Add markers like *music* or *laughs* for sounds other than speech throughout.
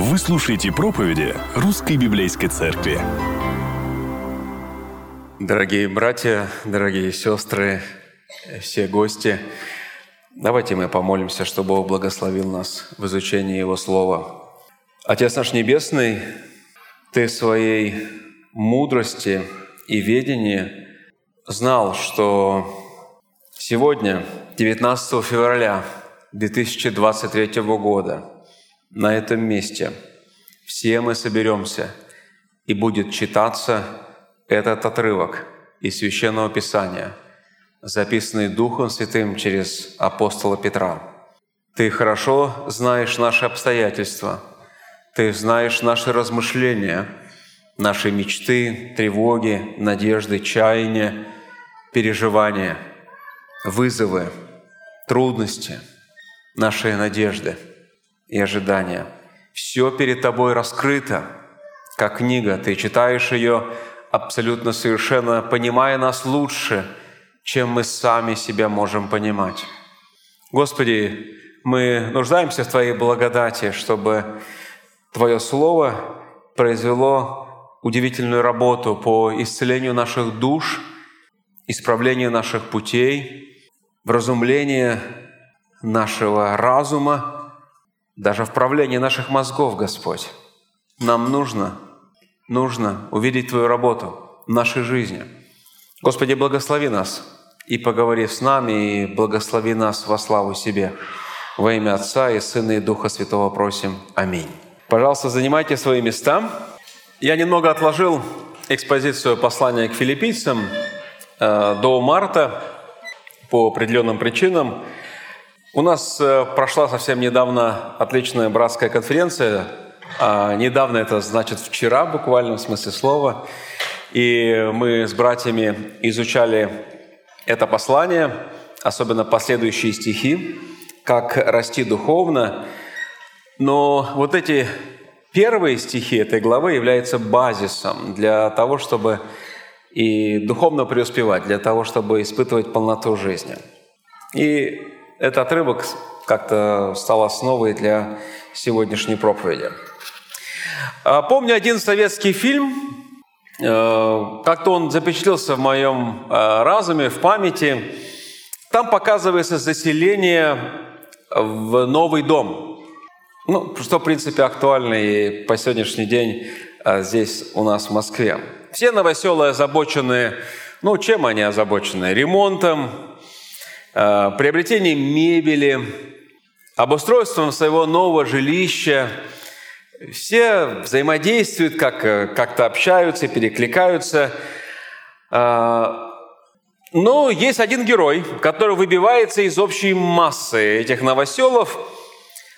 Вы слушаете проповеди Русской Библейской Церкви. Дорогие братья, дорогие сестры, все гости, давайте мы помолимся, чтобы Бог благословил нас в изучении Его Слова. Отец наш Небесный, Ты своей мудрости и ведении знал, что сегодня, 19 февраля 2023 года, на этом месте все мы соберемся, и будет читаться этот отрывок из Священного Писания, записанный Духом Святым через апостола Петра. Ты хорошо знаешь наши обстоятельства, ты знаешь наши размышления, наши мечты, тревоги, надежды, чаяния, переживания, вызовы, трудности, наши надежды и ожидания. Все перед тобой раскрыто, как книга. Ты читаешь ее абсолютно совершенно, понимая нас лучше, чем мы сами себя можем понимать. Господи, мы нуждаемся в Твоей благодати, чтобы Твое Слово произвело удивительную работу по исцелению наших душ, исправлению наших путей, вразумлению нашего разума, даже вправлении наших мозгов, Господь. Нам нужно нужно увидеть Твою работу в нашей жизни. Господи, благослови нас и поговори с нами, и благослови нас во славу себе. Во имя Отца и Сына и Духа Святого просим. Аминь. Пожалуйста, занимайте свои места. Я немного отложил экспозицию послания к филиппийцам э, до марта по определенным причинам. У нас э, прошла совсем недавно отличная братская конференция а, недавно, это значит вчера, буквально в смысле слова, и мы с братьями изучали это послание, особенно последующие стихи, как расти духовно. Но вот эти первые стихи этой главы являются базисом для того, чтобы и духовно преуспевать, для того, чтобы испытывать полноту жизни. И этот отрывок как-то стал основой для сегодняшней проповеди. А, помню один советский фильм, э, как-то он запечатлелся в моем э, разуме, в памяти. Там показывается заселение в новый дом. Ну, что, в принципе, актуально и по сегодняшний день э, здесь у нас в Москве. Все новоселы озабочены, ну, чем они озабочены? Ремонтом, приобретением мебели, обустройством своего нового жилища – все взаимодействуют, как, э, как-то общаются, перекликаются. А, но есть один герой, который выбивается из общей массы этих новоселов,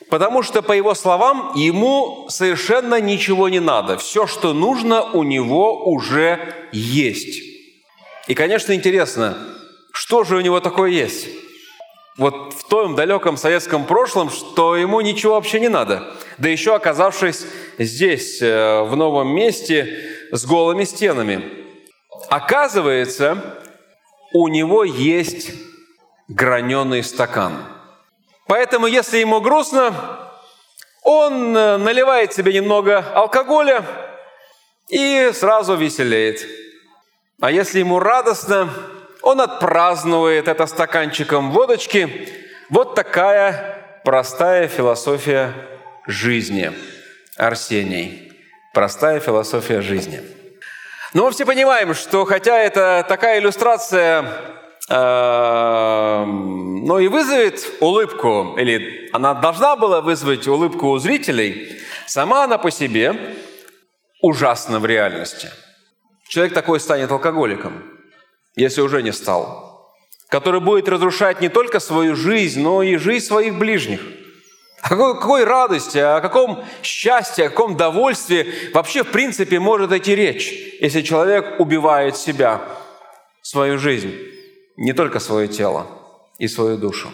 потому что, по его словам, ему совершенно ничего не надо. Все, что нужно, у него уже есть. И, конечно, интересно, что же у него такое есть? вот в том далеком советском прошлом, что ему ничего вообще не надо. Да еще оказавшись здесь, э, в новом месте, с голыми стенами. Оказывается, у него есть граненый стакан. Поэтому, если ему грустно, он э, наливает себе немного алкоголя и сразу веселеет. А если ему радостно, он отпразднует это стаканчиком водочки. Вот такая простая философия жизни. Арсений. Простая философия жизни. Но мы все понимаем, что хотя это такая иллюстрация, э, но и вызовет улыбку, или она должна была вызвать улыбку у зрителей, сама она по себе ужасна в реальности. Человек такой станет алкоголиком – если уже не стал, который будет разрушать не только свою жизнь, но и жизнь своих ближних. О какой, какой радости, о каком счастье, о каком довольстве вообще в принципе может идти речь, если человек убивает себя, свою жизнь, не только свое тело и свою душу.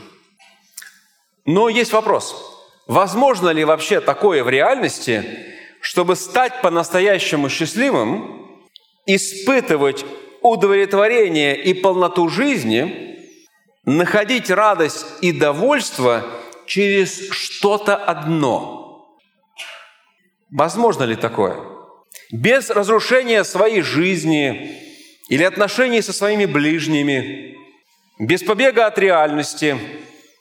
Но есть вопрос. Возможно ли вообще такое в реальности, чтобы стать по-настоящему счастливым, испытывать удовлетворение и полноту жизни, находить радость и довольство через что-то одно. Возможно ли такое? Без разрушения своей жизни или отношений со своими ближними, без побега от реальности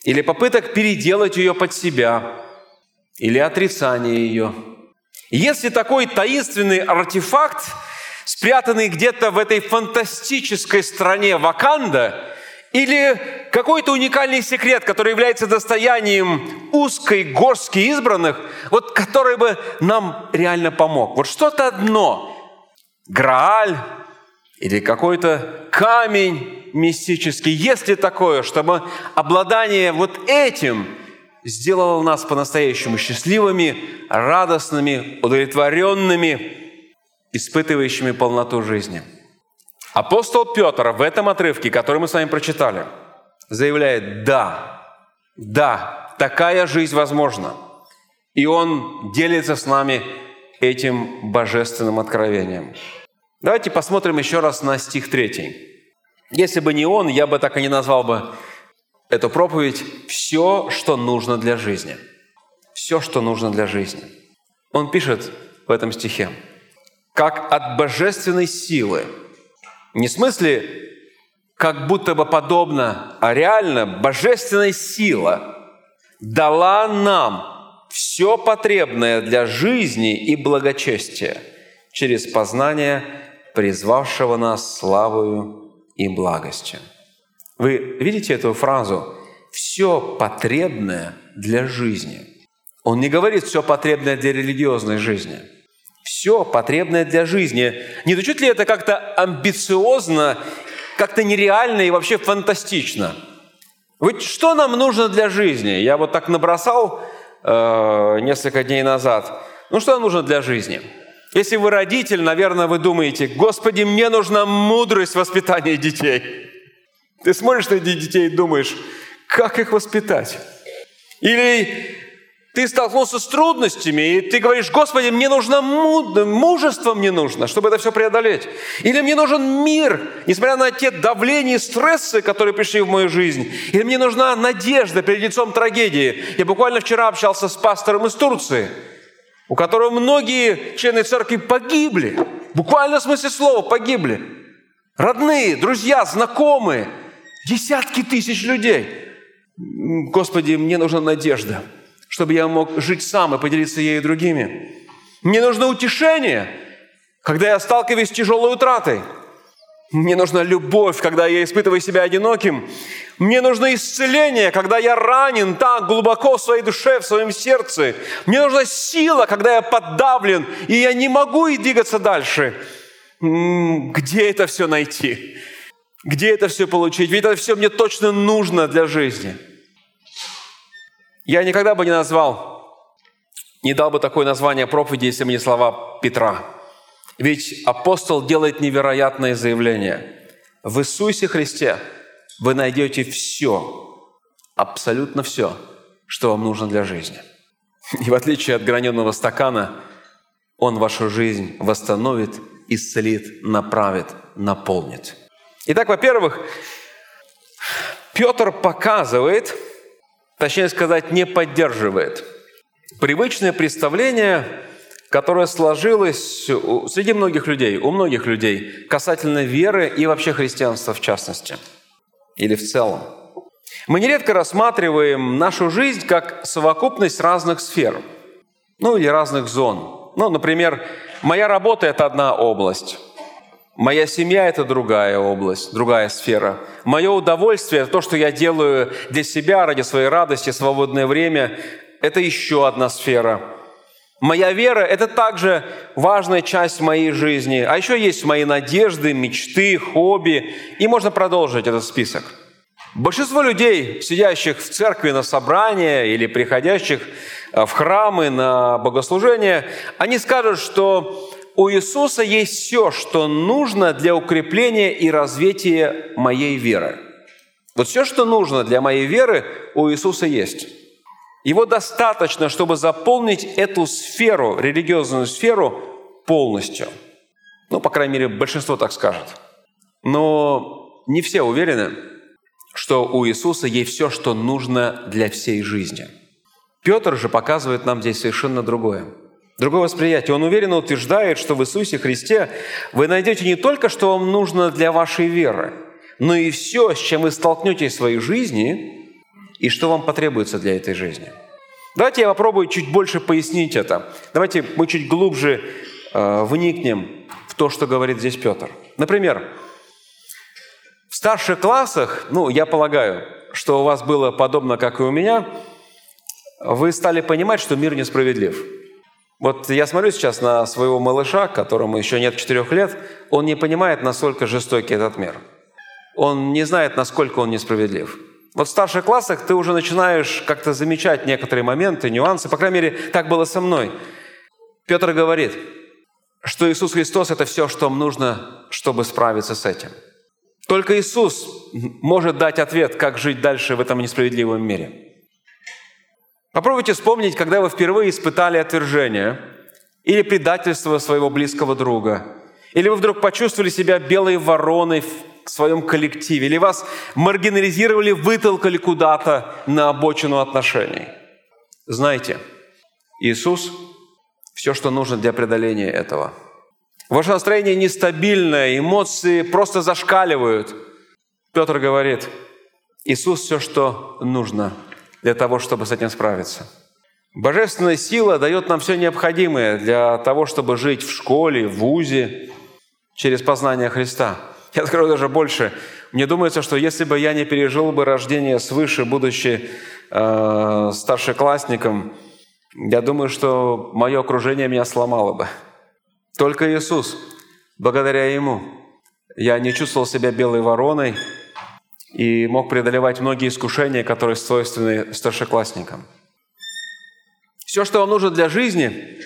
или попыток переделать ее под себя или отрицания ее. Если такой таинственный артефакт, спрятанный где-то в этой фантастической стране Ваканда, или какой-то уникальный секрет, который является достоянием узкой горстки избранных, вот который бы нам реально помог. Вот что-то одно, Грааль или какой-то камень мистический, если такое, чтобы обладание вот этим сделало нас по-настоящему счастливыми, радостными, удовлетворенными, испытывающими полноту жизни – Апостол Петр в этом отрывке, который мы с вами прочитали, заявляет, да, да, такая жизнь возможна. И он делится с нами этим божественным откровением. Давайте посмотрим еще раз на стих 3. Если бы не он, я бы так и не назвал бы эту проповедь «Все, что нужно для жизни». Все, что нужно для жизни. Он пишет в этом стихе, «Как от божественной силы – не в смысле, как будто бы подобно, а реально божественная сила дала нам все потребное для жизни и благочестия через познание призвавшего нас славою и благостью. Вы видите эту фразу «все потребное для жизни». Он не говорит «все потребное для религиозной жизни», все потребное для жизни. Не звучит ли это как-то амбициозно, как-то нереально и вообще фантастично? Ведь что нам нужно для жизни? Я вот так набросал э, несколько дней назад. Ну что нам нужно для жизни? Если вы родитель, наверное, вы думаете, Господи, мне нужна мудрость воспитания детей. Ты смотришь на детей и думаешь, как их воспитать? Или ты столкнулся с трудностями, и ты говоришь, Господи, мне нужно мужество, мне нужно, чтобы это все преодолеть. Или мне нужен мир, несмотря на те давления и стрессы, которые пришли в мою жизнь. Или мне нужна надежда перед лицом трагедии. Я буквально вчера общался с пастором из Турции, у которого многие члены церкви погибли. Буквально в смысле слова погибли. Родные, друзья, знакомые, десятки тысяч людей. Господи, мне нужна надежда чтобы я мог жить сам и поделиться ею другими. Мне нужно утешение, когда я сталкиваюсь с тяжелой утратой. Мне нужна любовь, когда я испытываю себя одиноким. Мне нужно исцеление, когда я ранен так глубоко в своей душе, в своем сердце. Мне нужна сила, когда я подавлен, и я не могу и двигаться дальше. Где это все найти? Где это все получить? Ведь это все мне точно нужно для жизни – я никогда бы не назвал, не дал бы такое название проповеди, если бы не слова Петра. Ведь апостол делает невероятное заявление. В Иисусе Христе вы найдете все, абсолютно все, что вам нужно для жизни. И в отличие от граненого стакана, Он вашу жизнь восстановит, исцелит, направит, наполнит. Итак, во-первых, Петр показывает – точнее сказать, не поддерживает. Привычное представление, которое сложилось среди многих людей, у многих людей, касательно веры и вообще христианства в частности, или в целом. Мы нередко рассматриваем нашу жизнь как совокупность разных сфер, ну или разных зон. Ну, например, моя работа – это одна область, Моя семья – это другая область, другая сфера. Мое удовольствие, то, что я делаю для себя, ради своей радости, свободное время – это еще одна сфера. Моя вера – это также важная часть моей жизни. А еще есть мои надежды, мечты, хобби. И можно продолжить этот список. Большинство людей, сидящих в церкви на собрания или приходящих в храмы на богослужение, они скажут, что у Иисуса есть все, что нужно для укрепления и развития моей веры. Вот все, что нужно для моей веры, у Иисуса есть. Его достаточно, чтобы заполнить эту сферу, религиозную сферу полностью. Ну, по крайней мере, большинство так скажет. Но не все уверены, что у Иисуса есть все, что нужно для всей жизни. Петр же показывает нам здесь совершенно другое. Другое восприятие. Он уверенно утверждает, что в Иисусе Христе вы найдете не только, что вам нужно для вашей веры, но и все, с чем вы столкнетесь в своей жизни, и что вам потребуется для этой жизни. Давайте я попробую чуть больше пояснить это. Давайте мы чуть глубже э, вникнем в то, что говорит здесь Петр. Например, в старших классах, ну, я полагаю, что у вас было подобно, как и у меня, вы стали понимать, что мир несправедлив. Вот я смотрю сейчас на своего малыша, которому еще нет четырех лет, он не понимает, насколько жестокий этот мир. Он не знает, насколько он несправедлив. Вот в старших классах ты уже начинаешь как-то замечать некоторые моменты, нюансы. По крайней мере, так было со мной. Петр говорит, что Иисус Христос – это все, что нужно, чтобы справиться с этим. Только Иисус может дать ответ, как жить дальше в этом несправедливом мире. Попробуйте вспомнить, когда вы впервые испытали отвержение или предательство своего близкого друга, или вы вдруг почувствовали себя белой вороной в своем коллективе, или вас маргинализировали, вытолкали куда-то на обочину отношений. Знаете, Иисус – все, что нужно для преодоления этого. Ваше настроение нестабильное, эмоции просто зашкаливают. Петр говорит, Иисус – все, что нужно – для того, чтобы с этим справиться. Божественная сила дает нам все необходимое для того, чтобы жить в школе, в ВУЗе, через познание Христа. Я скажу даже больше. Мне думается, что если бы я не пережил бы рождение свыше, будучи э, старшеклассником, я думаю, что мое окружение меня сломало бы. Только Иисус, благодаря Ему, я не чувствовал себя белой вороной, и мог преодолевать многие искушения, которые свойственны старшеклассникам. Все, что вам нужно для жизни,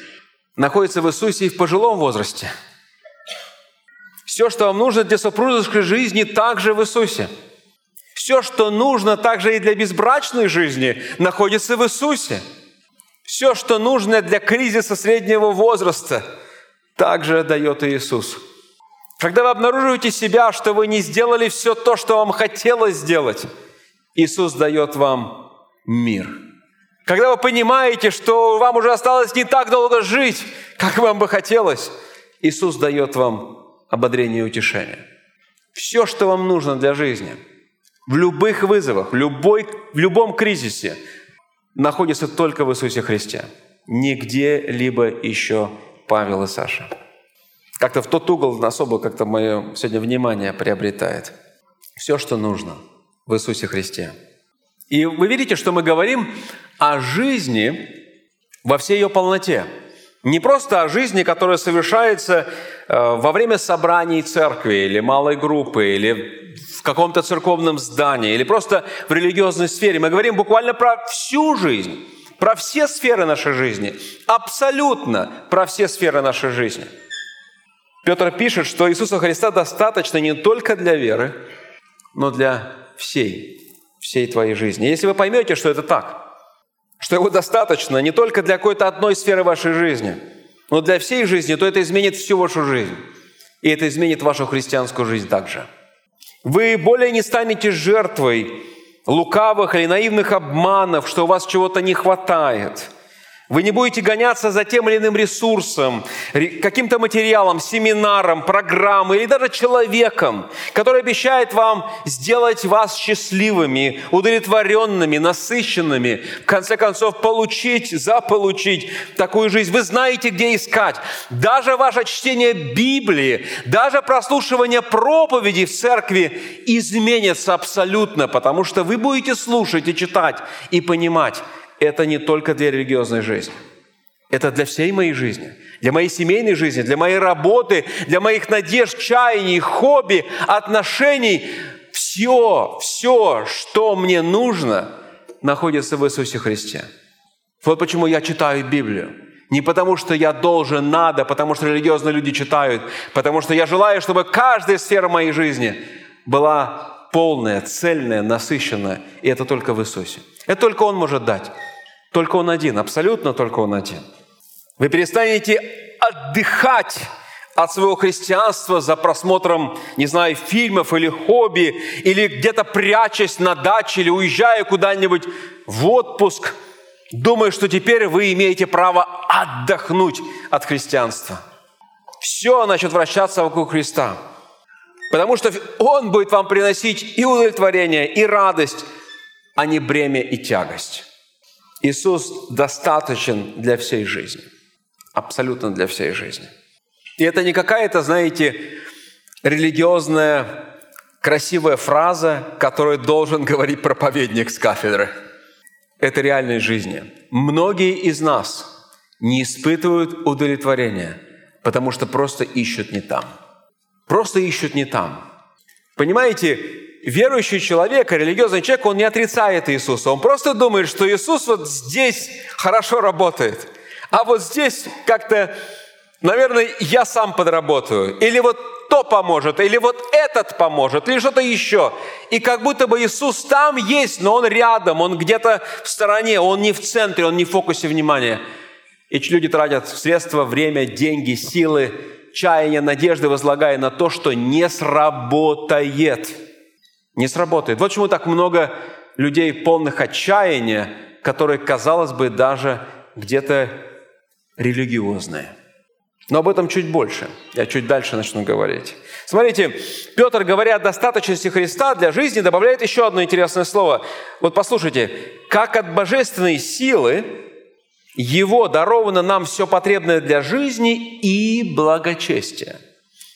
находится в Иисусе и в пожилом возрасте. Все, что вам нужно для супружеской жизни, также в Иисусе. Все, что нужно также и для безбрачной жизни, находится в Иисусе. Все, что нужно для кризиса среднего возраста, также дает Иисус – когда вы обнаруживаете себя, что вы не сделали все то, что вам хотелось сделать, Иисус дает вам мир. Когда вы понимаете, что вам уже осталось не так долго жить, как вам бы хотелось, Иисус дает вам ободрение и утешение. Все, что вам нужно для жизни, в любых вызовах, в, любой, в любом кризисе, находится только в Иисусе Христе. Нигде либо еще Павел и Саша как-то в тот угол особо как-то мое сегодня внимание приобретает. Все, что нужно в Иисусе Христе. И вы видите, что мы говорим о жизни во всей ее полноте. Не просто о жизни, которая совершается э, во время собраний церкви или малой группы, или в каком-то церковном здании, или просто в религиозной сфере. Мы говорим буквально про всю жизнь, про все сферы нашей жизни, абсолютно про все сферы нашей жизни – Петр пишет, что Иисуса Христа достаточно не только для веры, но для всей, всей твоей жизни. Если вы поймете, что это так, что его достаточно не только для какой-то одной сферы вашей жизни, но для всей жизни, то это изменит всю вашу жизнь. И это изменит вашу христианскую жизнь также. Вы более не станете жертвой лукавых или наивных обманов, что у вас чего-то не хватает – вы не будете гоняться за тем или иным ресурсом, каким-то материалом, семинаром, программой или даже человеком, который обещает вам сделать вас счастливыми, удовлетворенными, насыщенными, в конце концов получить, заполучить такую жизнь. Вы знаете, где искать. Даже ваше чтение Библии, даже прослушивание проповедей в церкви изменится абсолютно, потому что вы будете слушать и читать и понимать, это не только для религиозной жизни. Это для всей моей жизни, для моей семейной жизни, для моей работы, для моих надежд, чаяний, хобби, отношений. Все, все, что мне нужно, находится в Иисусе Христе. Вот почему я читаю Библию. Не потому, что я должен, надо, потому что религиозные люди читают, потому что я желаю, чтобы каждая сфера моей жизни была полная, цельная, насыщенная. И это только в Иисусе. Это только Он может дать. Только Он один, абсолютно только Он один. Вы перестанете отдыхать от своего христианства за просмотром, не знаю, фильмов или хобби, или где-то прячась на даче, или уезжая куда-нибудь в отпуск, думая, что теперь вы имеете право отдохнуть от христианства. Все начнет вращаться вокруг Христа. Потому что Он будет вам приносить и удовлетворение, и радость, а не бремя и тягость. Иисус достаточен для всей жизни. Абсолютно для всей жизни. И это не какая-то, знаете, религиозная красивая фраза, которую должен говорить проповедник с кафедры. Это реальной жизни. Многие из нас не испытывают удовлетворения, потому что просто ищут не там. Просто ищут не там. Понимаете, верующий человек, религиозный человек, он не отрицает Иисуса. Он просто думает, что Иисус вот здесь хорошо работает, а вот здесь как-то, наверное, я сам подработаю. Или вот то поможет, или вот этот поможет, или что-то еще. И как будто бы Иисус там есть, но Он рядом, Он где-то в стороне, Он не в центре, Он не в фокусе внимания. Эти люди тратят средства, время, деньги, силы, чаяния, надежды, возлагая на то, что не сработает. Не сработает. Вот почему так много людей полных отчаяния, которые, казалось бы, даже где-то религиозные. Но об этом чуть больше. Я чуть дальше начну говорить. Смотрите, Петр, говоря о достаточности Христа для жизни, добавляет еще одно интересное слово. Вот послушайте. «Как от божественной силы Его даровано нам все потребное для жизни и благочестия».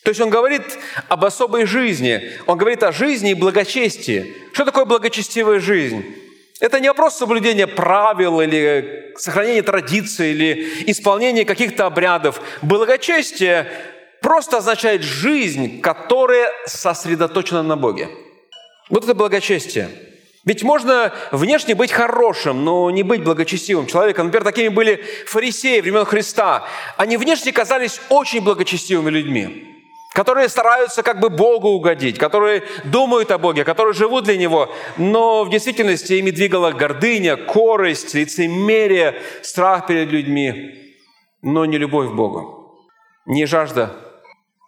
То есть он говорит об особой жизни. Он говорит о жизни и благочестии. Что такое благочестивая жизнь? Это не вопрос соблюдения правил или сохранения традиций или исполнения каких-то обрядов. Благочестие просто означает жизнь, которая сосредоточена на Боге. Вот это благочестие. Ведь можно внешне быть хорошим, но не быть благочестивым человеком. Например, такими были фарисеи времен Христа. Они внешне казались очень благочестивыми людьми которые стараются как бы Богу угодить, которые думают о Боге, которые живут для Него, но в действительности ими двигала гордыня, корость, лицемерие, страх перед людьми, но не любовь к Богу, не жажда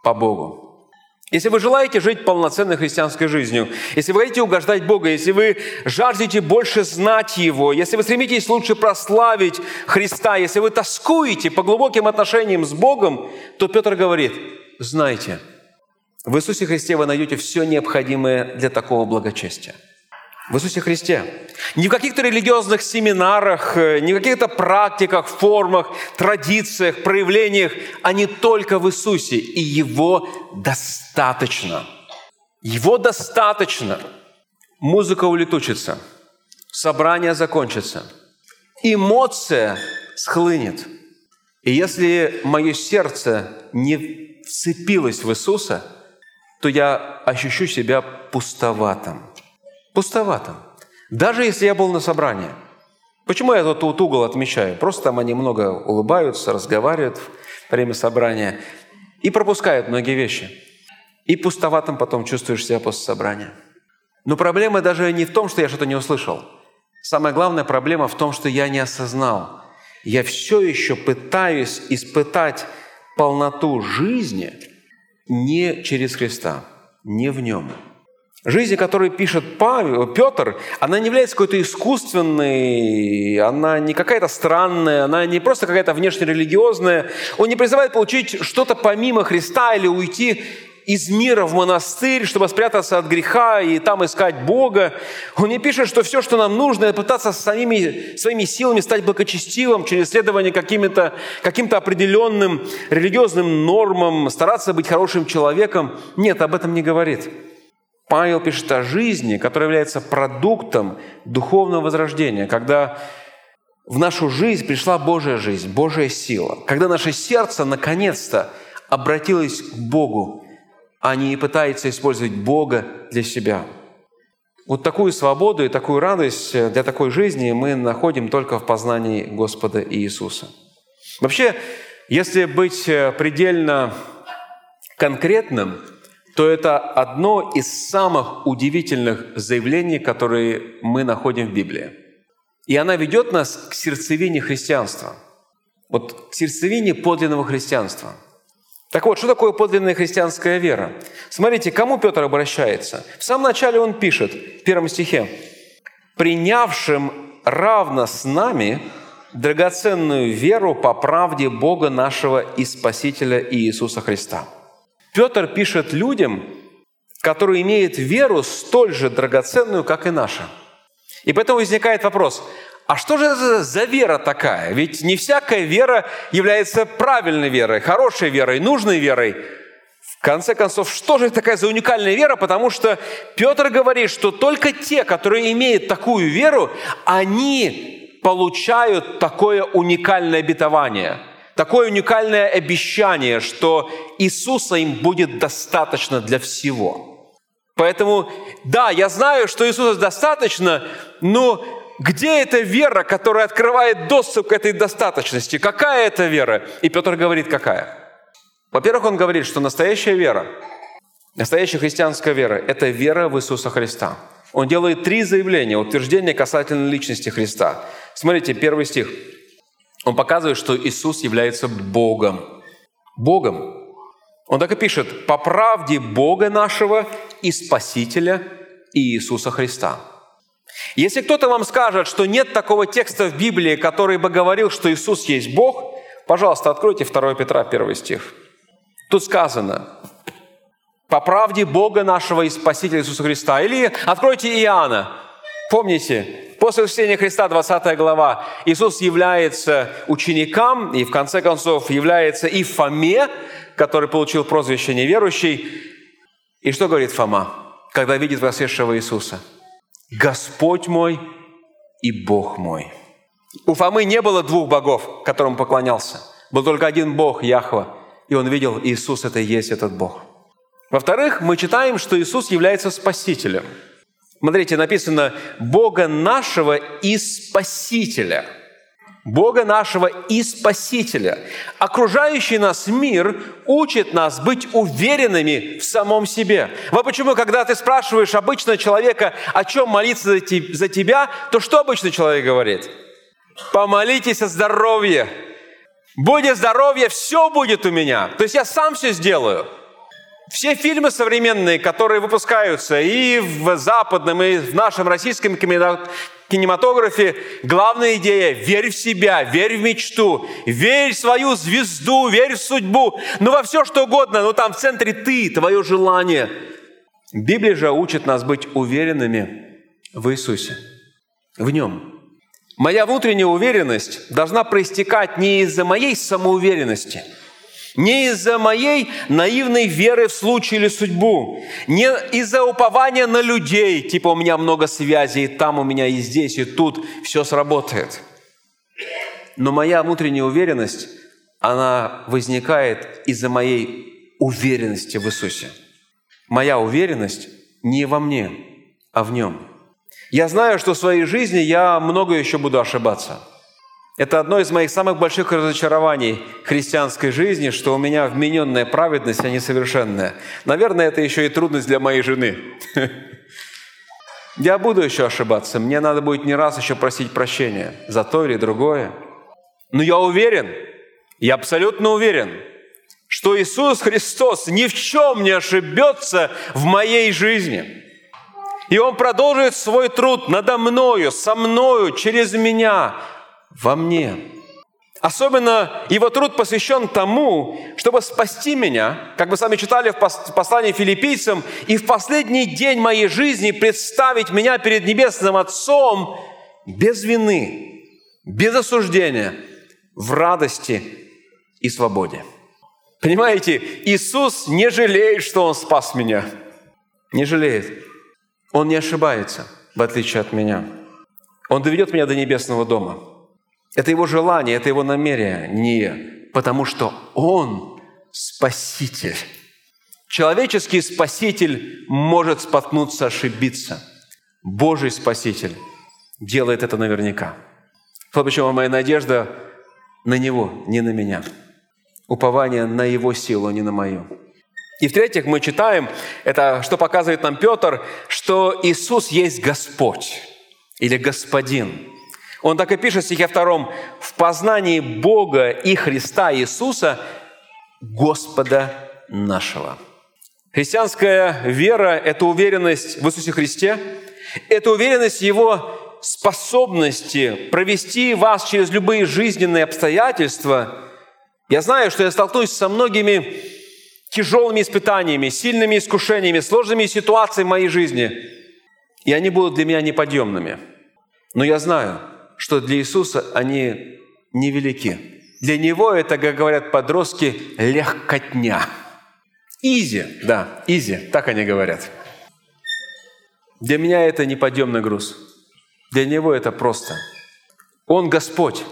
по Богу. Если вы желаете жить полноценной христианской жизнью, если вы хотите угождать Бога, если вы жаждете больше знать Его, если вы стремитесь лучше прославить Христа, если вы тоскуете по глубоким отношениям с Богом, то Петр говорит – знайте, в Иисусе Христе вы найдете все необходимое для такого благочестия. В Иисусе Христе. Не в каких-то религиозных семинарах, э, не в каких-то практиках, формах, традициях, проявлениях, а не только в Иисусе. И Его достаточно. Его достаточно. Музыка улетучится, собрание закончится, эмоция схлынет. И если мое сердце не вцепилась в Иисуса, то я ощущу себя пустоватым. Пустоватым. Даже если я был на собрании. Почему я этот вот угол отмечаю? Просто там они много улыбаются, разговаривают во время собрания и пропускают многие вещи. И пустоватым потом чувствуешь себя после собрания. Но проблема даже не в том, что я что-то не услышал. Самая главная проблема в том, что я не осознал. Я все еще пытаюсь испытать полноту жизни не через Христа, не в нем. Жизнь, о которой пишет Павел, Петр, она не является какой-то искусственной, она не какая-то странная, она не просто какая-то внешне религиозная. Он не призывает получить что-то помимо Христа или уйти из мира в монастырь, чтобы спрятаться от греха и там искать Бога. Он не пишет, что все, что нам нужно, это пытаться самими, своими силами стать благочестивым через следование каким-то каким определенным религиозным нормам, стараться быть хорошим человеком. Нет, об этом не говорит. Павел пишет о жизни, которая является продуктом духовного возрождения, когда в нашу жизнь пришла Божья жизнь, Божья сила, когда наше сердце наконец-то обратилось к Богу, а не пытается использовать Бога для себя. Вот такую свободу и такую радость для такой жизни мы находим только в познании Господа Иисуса. Вообще, если быть предельно конкретным, то это одно из самых удивительных заявлений, которые мы находим в Библии. И она ведет нас к сердцевине христианства. Вот к сердцевине подлинного христианства – так вот, что такое подлинная христианская вера? Смотрите, кому Петр обращается? В самом начале он пишет, в первом стихе, «принявшим равно с нами драгоценную веру по правде Бога нашего и Спасителя Иисуса Христа. Петр пишет людям, которые имеют веру столь же драгоценную, как и наша. И поэтому возникает вопрос, а что же это за вера такая? Ведь не всякая вера является правильной верой, хорошей верой, нужной верой. В конце концов, что же это такая за уникальная вера? Потому что Петр говорит, что только те, которые имеют такую веру, они получают такое уникальное обетование, такое уникальное обещание, что Иисуса им будет достаточно для всего. Поэтому, да, я знаю, что Иисуса достаточно, но где эта вера, которая открывает доступ к этой достаточности? Какая это вера? И Петр говорит, какая? Во-первых, он говорит, что настоящая вера, настоящая христианская вера – это вера в Иисуса Христа. Он делает три заявления, утверждения касательно личности Христа. Смотрите, первый стих. Он показывает, что Иисус является Богом. Богом. Он так и пишет, «По правде Бога нашего и Спасителя Иисуса Христа». Если кто-то вам скажет, что нет такого текста в Библии, который бы говорил, что Иисус есть Бог, пожалуйста, откройте 2 Петра, 1 стих. Тут сказано, по правде Бога нашего и Спасителя Иисуса Христа. Или откройте Иоанна. Помните, после воскресения Христа, 20 глава, Иисус является ученикам и в конце концов является и Фоме, который получил прозвище неверующий. И что говорит Фома, когда видит воскресшего Иисуса – Господь мой и Бог мой. У Фомы не было двух богов, которым поклонялся. Был только один Бог, Яхва. И он видел, Иисус – это и есть этот Бог. Во-вторых, мы читаем, что Иисус является Спасителем. Смотрите, написано «Бога нашего и Спасителя». Бога нашего и Спасителя. Окружающий нас мир учит нас быть уверенными в самом себе. Вот почему, когда ты спрашиваешь обычно человека, о чем молиться за тебя, то что обычно человек говорит? Помолитесь о здоровье. Будет здоровье, все будет у меня. То есть я сам все сделаю. Все фильмы современные, которые выпускаются и в западном, и в нашем российском кинематографе главная идея – верь в себя, верь в мечту, верь в свою звезду, верь в судьбу, ну во все что угодно, но там в центре ты, твое желание. Библия же учит нас быть уверенными в Иисусе, в Нем. Моя внутренняя уверенность должна проистекать не из-за моей самоуверенности – не из-за моей наивной веры в случай или судьбу, не из-за упования на людей, типа у меня много связей, там у меня и здесь, и тут все сработает. Но моя внутренняя уверенность, она возникает из-за моей уверенности в Иисусе. Моя уверенность не во мне, а в Нем. Я знаю, что в своей жизни я много еще буду ошибаться – это одно из моих самых больших разочарований христианской жизни, что у меня вмененная праведность, а не совершенная. Наверное, это еще и трудность для моей жены. *laughs* Я буду еще ошибаться. Мне надо будет не раз еще просить прощения за то или другое. Но я уверен, я абсолютно уверен, что Иисус Христос ни в чем не ошибется в моей жизни. И Он продолжит свой труд надо мною, со мною, через меня – во мне. Особенно его труд посвящен тому, чтобы спасти меня, как мы сами читали в послании филиппийцам, и в последний день моей жизни представить меня перед Небесным Отцом без вины, без осуждения, в радости и свободе. Понимаете, Иисус не жалеет, что Он спас меня. Не жалеет. Он не ошибается, в отличие от меня. Он доведет меня до небесного дома – это его желание, это его намерение, потому что он спаситель. Человеческий спаситель может споткнуться, ошибиться. Божий спаситель делает это наверняка. Вот почему моя надежда на Него, не на меня. Упование на Его силу, а не на мою. И в-третьих, мы читаем, это что показывает нам Петр, что Иисус есть Господь или Господин. Он так и пишет в стихе втором, «В познании Бога и Христа Иисуса, Господа нашего». Христианская вера – это уверенность в Иисусе Христе, это уверенность в Его способности провести вас через любые жизненные обстоятельства, я знаю, что я столкнусь со многими тяжелыми испытаниями, сильными искушениями, сложными ситуациями в моей жизни, и они будут для меня неподъемными. Но я знаю, что для Иисуса они невелики. Для Него это, как говорят подростки, легкотня. Изи, да, изи, так они говорят. Для меня это неподъемный груз. Для Него это просто. Он Господь.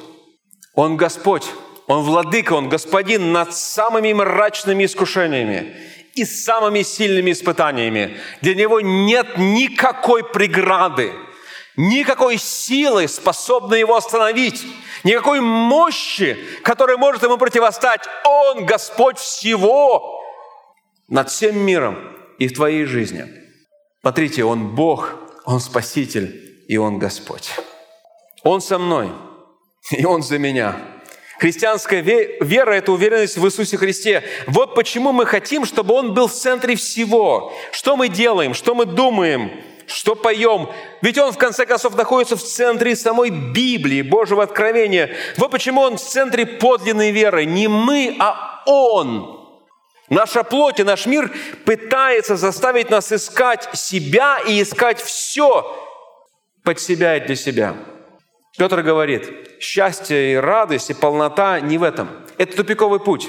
Он Господь. Он владыка, Он господин над самыми мрачными искушениями и самыми сильными испытаниями. Для Него нет никакой преграды, никакой силы, способной Его остановить, никакой мощи, которая может Ему противостать. Он Господь всего над всем миром и в твоей жизни. Смотрите, Он Бог, Он Спаситель и Он Господь. Он со мной, и Он за меня – Христианская вера – это уверенность в Иисусе Христе. Вот почему мы хотим, чтобы Он был в центре всего. Что мы делаем, что мы думаем, что поем. Ведь Он, в конце концов, находится в центре самой Библии, Божьего откровения. Вот почему Он в центре подлинной веры. Не мы, а Он. Наша плоть и наш мир пытается заставить нас искать себя и искать все под себя и для себя. Петр говорит, счастье и радость и полнота не в этом. Это тупиковый путь.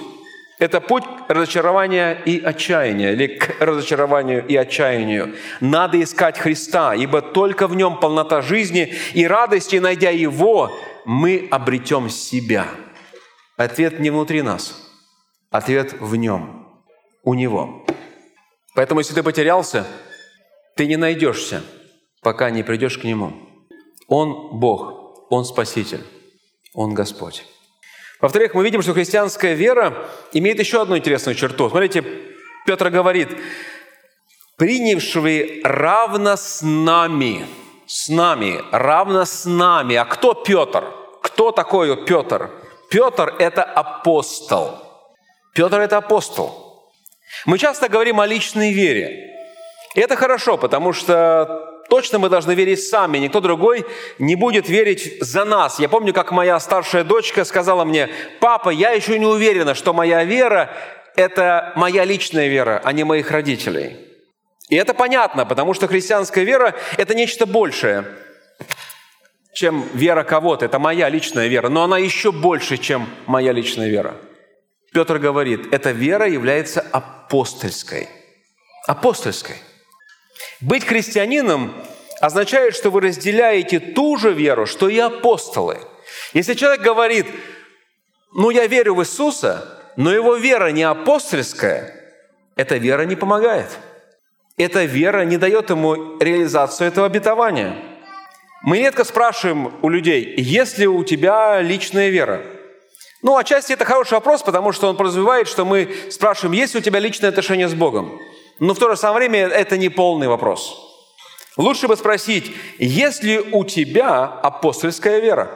Это путь разочарования и отчаяния, или к разочарованию и отчаянию. Надо искать Христа, ибо только в Нем полнота жизни и радости, найдя Его, мы обретем себя. Ответ не внутри нас, ответ в Нем, у Него. Поэтому, если ты потерялся, ты не найдешься, пока не придешь к Нему. Он Бог – он Спаситель, Он Господь. Во-вторых, мы видим, что христианская вера имеет еще одну интересную черту. Смотрите, Петр говорит, принявшие равно с нами, с нами, равно с нами. А кто Петр? Кто такой Петр? Петр – это апостол. Петр – это апостол. Мы часто говорим о личной вере. И это хорошо, потому что точно мы должны верить сами, никто другой не будет верить за нас. Я помню, как моя старшая дочка сказала мне, папа, я еще не уверена, что моя вера – это моя личная вера, а не моих родителей. И это понятно, потому что христианская вера – это нечто большее, чем вера кого-то. Это моя личная вера, но она еще больше, чем моя личная вера. Петр говорит, эта вера является апостольской. Апостольской – быть христианином означает, что вы разделяете ту же веру, что и апостолы. Если человек говорит, ну я верю в Иисуса, но его вера не апостольская, эта вера не помогает. Эта вера не дает ему реализацию этого обетования. Мы редко спрашиваем у людей, есть ли у тебя личная вера? Ну, отчасти это хороший вопрос, потому что он подразумевает, что мы спрашиваем, есть ли у тебя личное отношение с Богом. Но в то же самое время это не полный вопрос. Лучше бы спросить, есть ли у тебя апостольская вера?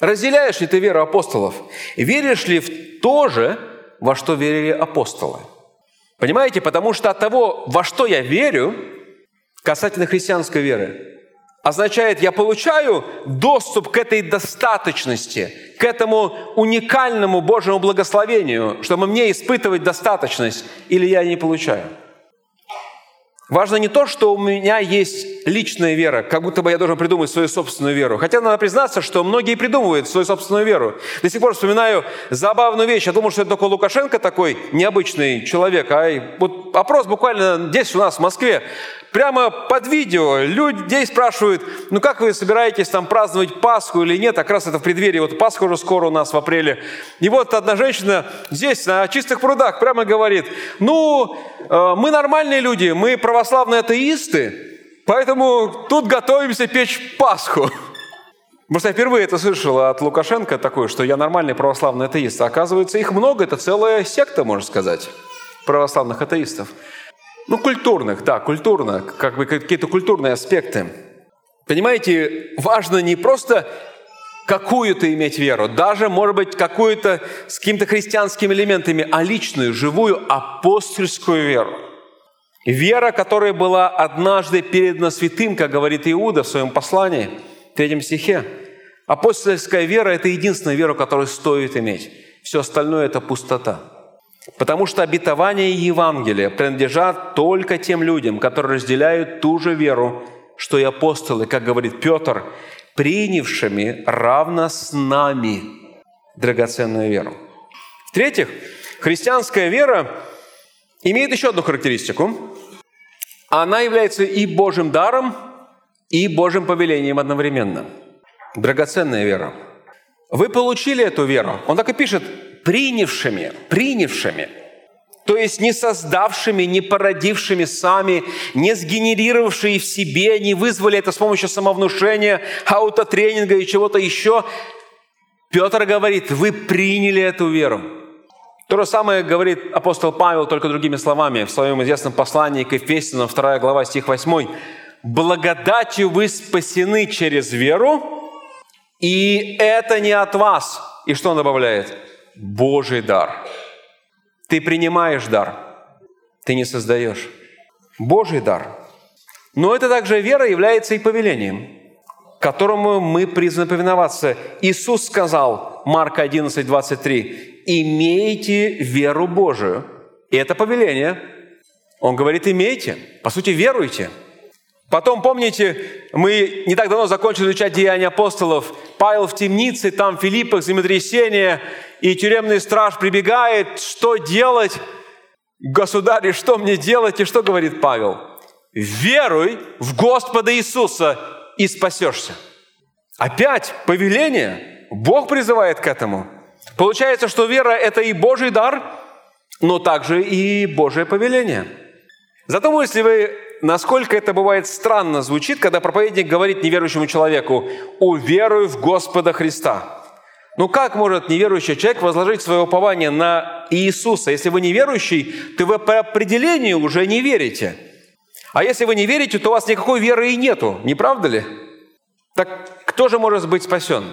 Разделяешь ли ты веру апостолов? Веришь ли в то же, во что верили апостолы? Понимаете? Потому что от того, во что я верю, касательно христианской веры, означает, я получаю доступ к этой достаточности, к этому уникальному Божьему благословению, чтобы мне испытывать достаточность, или я не получаю. Важно не то, что у меня есть личная вера, как будто бы я должен придумать свою собственную веру. Хотя надо признаться, что многие придумывают свою собственную веру. До сих пор вспоминаю забавную вещь. Я думал, что это только Лукашенко такой необычный человек. А вот опрос буквально здесь у нас в Москве. Прямо под видео людей спрашивают, ну как вы собираетесь там праздновать Пасху или нет? А как раз это в преддверии, вот Пасха уже скоро у нас в апреле. И вот одна женщина здесь, на чистых прудах, прямо говорит, ну, э, мы нормальные люди, мы православные атеисты, поэтому тут готовимся печь Пасху. Что я впервые это слышал от Лукашенко такое, что я нормальный православный атеист. А оказывается, их много, это целая секта, можно сказать, православных атеистов. Ну, культурных, да, культурно, как бы какие-то культурные аспекты. Понимаете, важно не просто какую-то иметь веру, даже, может быть, какую-то с какими-то христианскими элементами, а личную, живую апостольскую веру. Вера, которая была однажды передана святым, как говорит Иуда в своем послании, в третьем стихе. Апостольская вера – это единственная вера, которую стоит иметь. Все остальное – это пустота. Потому что обетования Евангелия принадлежат только тем людям, которые разделяют ту же веру, что и апостолы, как говорит Петр, принявшими равно с нами драгоценную веру. В-третьих, христианская вера имеет еще одну характеристику. Она является и Божьим даром, и Божьим повелением одновременно. Драгоценная вера. Вы получили эту веру. Он так и пишет, принявшими, принявшими. То есть не создавшими, не породившими сами, не сгенерировавшие в себе, не вызвали это с помощью самовнушения, аутотренинга и чего-то еще. Петр говорит, вы приняли эту веру. То же самое говорит апостол Павел, только другими словами, в своем известном послании к Ефесянам, 2 глава, стих 8. «Благодатью вы спасены через веру, и это не от вас». И что он добавляет? Божий дар. Ты принимаешь дар, ты не создаешь. Божий дар. Но это также вера является и повелением, которому мы призваны повиноваться. Иисус сказал, Марка 11, 23, имейте веру Божию. И это повеление. Он говорит, имейте. По сути, веруйте. Потом, помните, мы не так давно закончили изучать Деяния апостолов. Павел в темнице, там Филиппах землетрясение, и тюремный страж прибегает. Что делать? Государь, что мне делать? И что говорит Павел? Веруй в Господа Иисуса и спасешься. Опять повеление. Бог призывает к этому – Получается, что вера – это и Божий дар, но также и Божие повеление. Задумывались вы, насколько это бывает странно звучит, когда проповедник говорит неверующему человеку «Уверуй в Господа Христа». Ну как может неверующий человек возложить свое упование на Иисуса? Если вы неверующий, то вы по определению уже не верите. А если вы не верите, то у вас никакой веры и нету, не правда ли? Так кто же может быть спасен?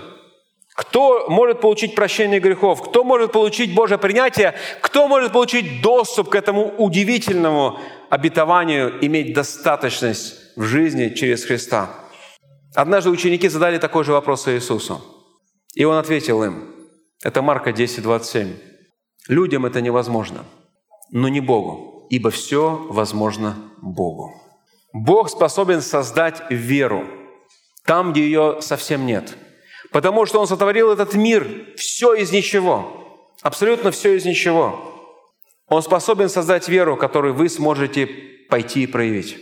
Кто может получить прощение грехов? Кто может получить Божье принятие? Кто может получить доступ к этому удивительному обетованию, иметь достаточность в жизни через Христа? Однажды ученики задали такой же вопрос Иисусу. И Он ответил им, это Марка 10, 27. «Людям это невозможно, но не Богу, ибо все возможно Богу». Бог способен создать веру там, где ее совсем нет – Потому что Он сотворил этот мир, все из ничего, абсолютно все из ничего. Он способен создать веру, которую вы сможете пойти и проявить.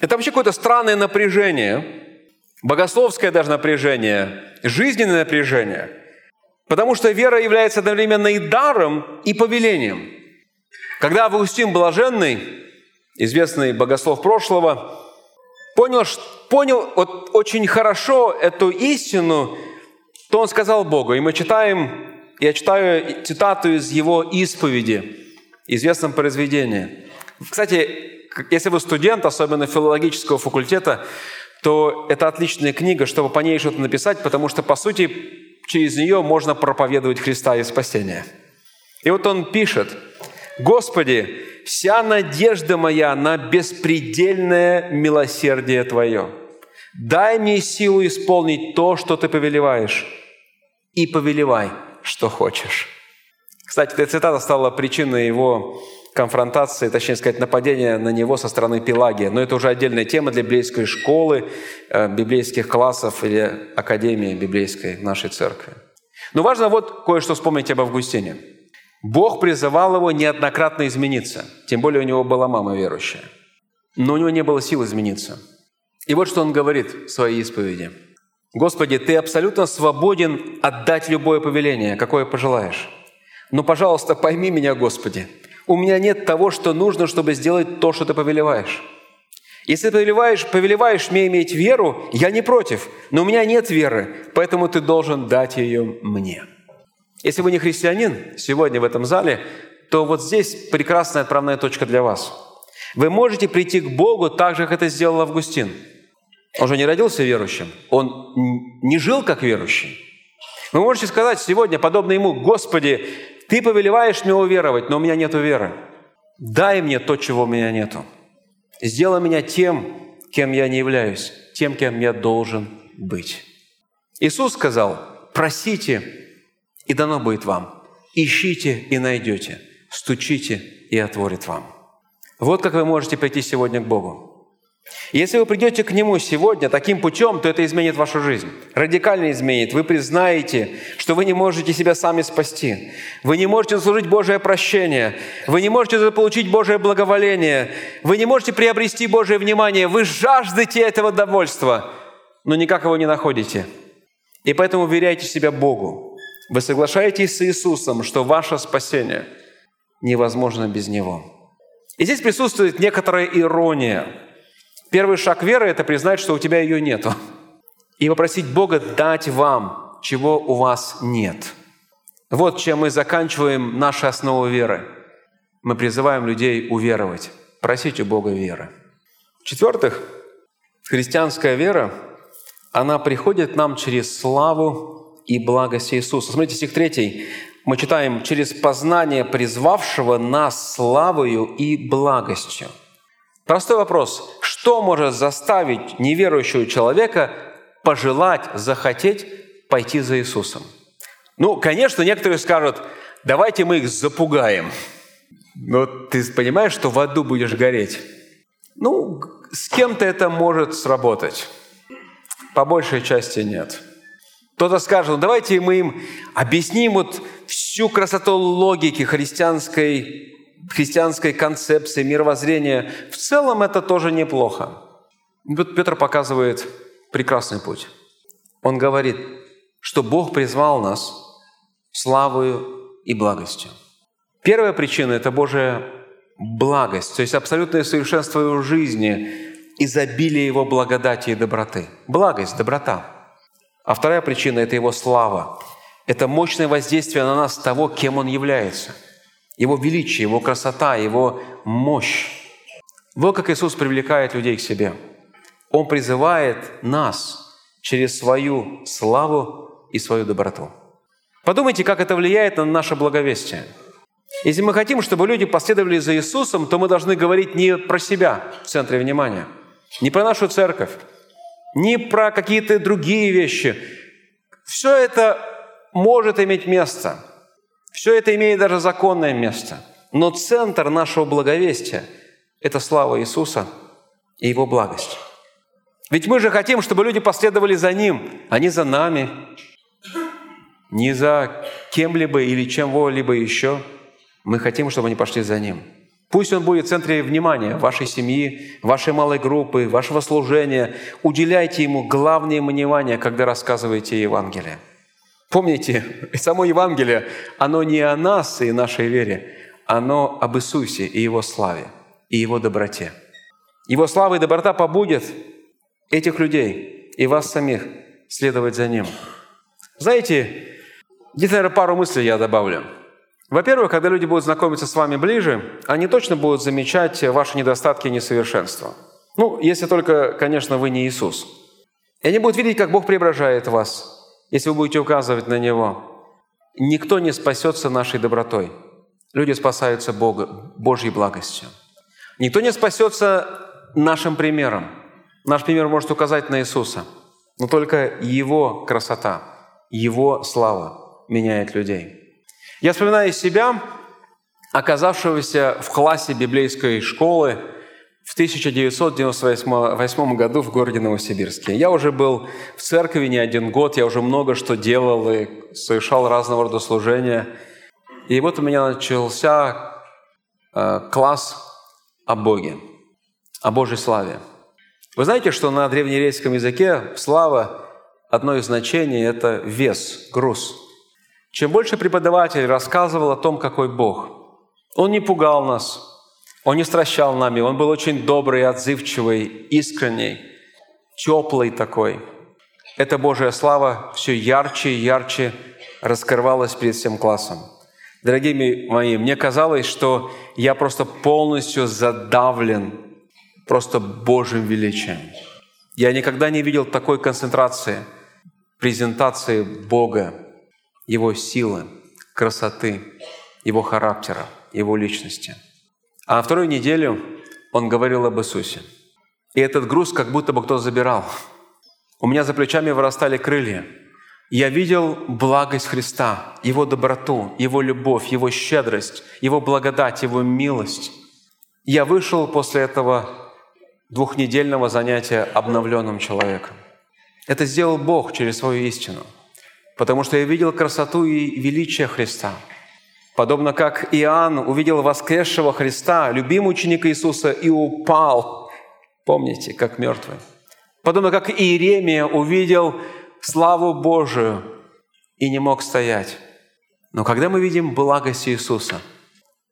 Это вообще какое-то странное напряжение, богословское даже напряжение, жизненное напряжение, потому что вера является одновременно и даром, и повелением. Когда Августин Блаженный, известный богослов прошлого, понял, понял вот очень хорошо эту истину, то он сказал Богу. И мы читаем, я читаю цитату из его исповеди, известном произведении. Кстати, если вы студент, особенно филологического факультета, то это отличная книга, чтобы по ней что-то написать, потому что, по сути, через нее можно проповедовать Христа и спасение. И вот он пишет, «Господи, вся надежда моя на беспредельное милосердие Твое. Дай мне силу исполнить то, что Ты повелеваешь, и повелевай, что хочешь». Кстати, эта цитата стала причиной его конфронтации, точнее сказать, нападения на него со стороны Пелагия. Но это уже отдельная тема для библейской школы, э, библейских классов или академии библейской нашей церкви. Но важно вот кое-что вспомнить об Августине – Бог призывал его неоднократно измениться, тем более у него была мама верующая. Но у него не было сил измениться. И вот что он говорит в своей исповеди. «Господи, Ты абсолютно свободен отдать любое повеление, какое пожелаешь. Но, пожалуйста, пойми меня, Господи, у меня нет того, что нужно, чтобы сделать то, что Ты повелеваешь. Если ты повелеваешь, повелеваешь мне иметь веру, я не против, но у меня нет веры, поэтому Ты должен дать ее мне». Если вы не христианин сегодня в этом зале, то вот здесь прекрасная отправная точка для вас. Вы можете прийти к Богу так же, как это сделал Августин. Он же не родился верующим, он не жил как верующий. Вы можете сказать сегодня, подобно ему, «Господи, Ты повелеваешь мне уверовать, но у меня нет веры. Дай мне то, чего у меня нету. Сделай меня тем, кем я не являюсь, тем, кем я должен быть. Иисус сказал, просите, и дано будет вам. Ищите и найдете. Стучите и отворит вам. Вот как вы можете прийти сегодня к Богу. Если вы придете к Нему сегодня таким путем, то это изменит вашу жизнь. Радикально изменит. Вы признаете, что вы не можете себя сами спасти. Вы не можете заслужить Божие прощение. Вы не можете заполучить Божие благоволение. Вы не можете приобрести Божие внимание. Вы жаждете этого довольства, но никак его не находите. И поэтому уверяйте себя Богу. Вы соглашаетесь с Иисусом, что ваше спасение невозможно без Него. И здесь присутствует некоторая ирония – Первый шаг веры – это признать, что у тебя ее нету. И попросить Бога дать вам, чего у вас нет. Вот чем мы заканчиваем нашу основу веры. Мы призываем людей уверовать. Просить у Бога веры. В-четвертых, христианская вера, она приходит нам через славу и благость Иисуса. Смотрите, стих 3. Мы читаем «через познание призвавшего нас славою и благостью». Простой вопрос. Что может заставить неверующего человека пожелать, захотеть пойти за Иисусом? Ну, конечно, некоторые скажут, давайте мы их запугаем. Но ты понимаешь, что в аду будешь гореть? Ну, с кем-то это может сработать. По большей части нет. Кто-то скажет, ну давайте мы им объясним вот всю красоту логики христианской христианской концепции, мировоззрения, в целом это тоже неплохо. вот Петр показывает прекрасный путь. Он говорит, что Бог призвал нас славою и благостью. Первая причина – это Божья благость, то есть абсолютное совершенство его жизни, изобилие его благодати и доброты. Благость, доброта. А вторая причина – это его слава. Это мощное воздействие на нас того, кем он является – его величие, Его красота, Его мощь. Вот как Иисус привлекает людей к себе. Он призывает нас через свою славу и свою доброту. Подумайте, как это влияет на наше благовестие. Если мы хотим, чтобы люди последовали за Иисусом, то мы должны говорить не про себя в центре внимания, не про нашу церковь, не про какие-то другие вещи. Все это может иметь место – все это имеет даже законное место. Но центр нашего благовестия – это слава Иисуса и Его благость. Ведь мы же хотим, чтобы люди последовали за Ним, а не за нами, не за кем-либо или чем-либо еще. Мы хотим, чтобы они пошли за Ним. Пусть Он будет в центре внимания вашей семьи, вашей малой группы, вашего служения. Уделяйте Ему главное внимание, когда рассказываете Евангелие. Помните, само Евангелие, оно не о нас и нашей вере, оно об Иисусе и Его славе, и Его доброте. Его слава и доброта побудет этих людей и вас самих следовать за Ним. Знаете, здесь, наверное, пару мыслей я добавлю. Во-первых, когда люди будут знакомиться с вами ближе, они точно будут замечать ваши недостатки и несовершенства. Ну, если только, конечно, вы не Иисус. И они будут видеть, как Бог преображает вас, если вы будете указывать на Него. Никто не спасется нашей добротой. Люди спасаются Бога, Божьей благостью. Никто не спасется нашим примером. Наш пример может указать на Иисуса, но только Его красота, Его слава меняет людей. Я вспоминаю себя, оказавшегося в классе библейской школы в 1998 году в городе Новосибирске. Я уже был в церкви не один год, я уже много что делал и совершал разного рода служения. И вот у меня начался э, класс о Боге, о Божьей славе. Вы знаете, что на древнееврейском языке слава, одно из значений – это вес, груз. Чем больше преподаватель рассказывал о том, какой Бог, он не пугал нас – он не стращал нами, он был очень добрый, отзывчивый, искренний, теплый такой. Эта Божья слава все ярче и ярче раскрывалась перед всем классом. Дорогие мои, мне казалось, что я просто полностью задавлен просто Божьим величием. Я никогда не видел такой концентрации, презентации Бога, Его силы, красоты, Его характера, Его личности – а вторую неделю он говорил об Иисусе. И этот груз как будто бы кто забирал. У меня за плечами вырастали крылья. Я видел благость Христа, Его доброту, Его любовь, Его щедрость, Его благодать, Его милость. Я вышел после этого двухнедельного занятия обновленным человеком. Это сделал Бог через свою истину, потому что я видел красоту и величие Христа. Подобно как Иоанн увидел воскресшего Христа, любимый ученик Иисуса, и упал, помните, как мертвый. Подобно как Иеремия увидел славу Божию и не мог стоять. Но когда мы видим благость Иисуса,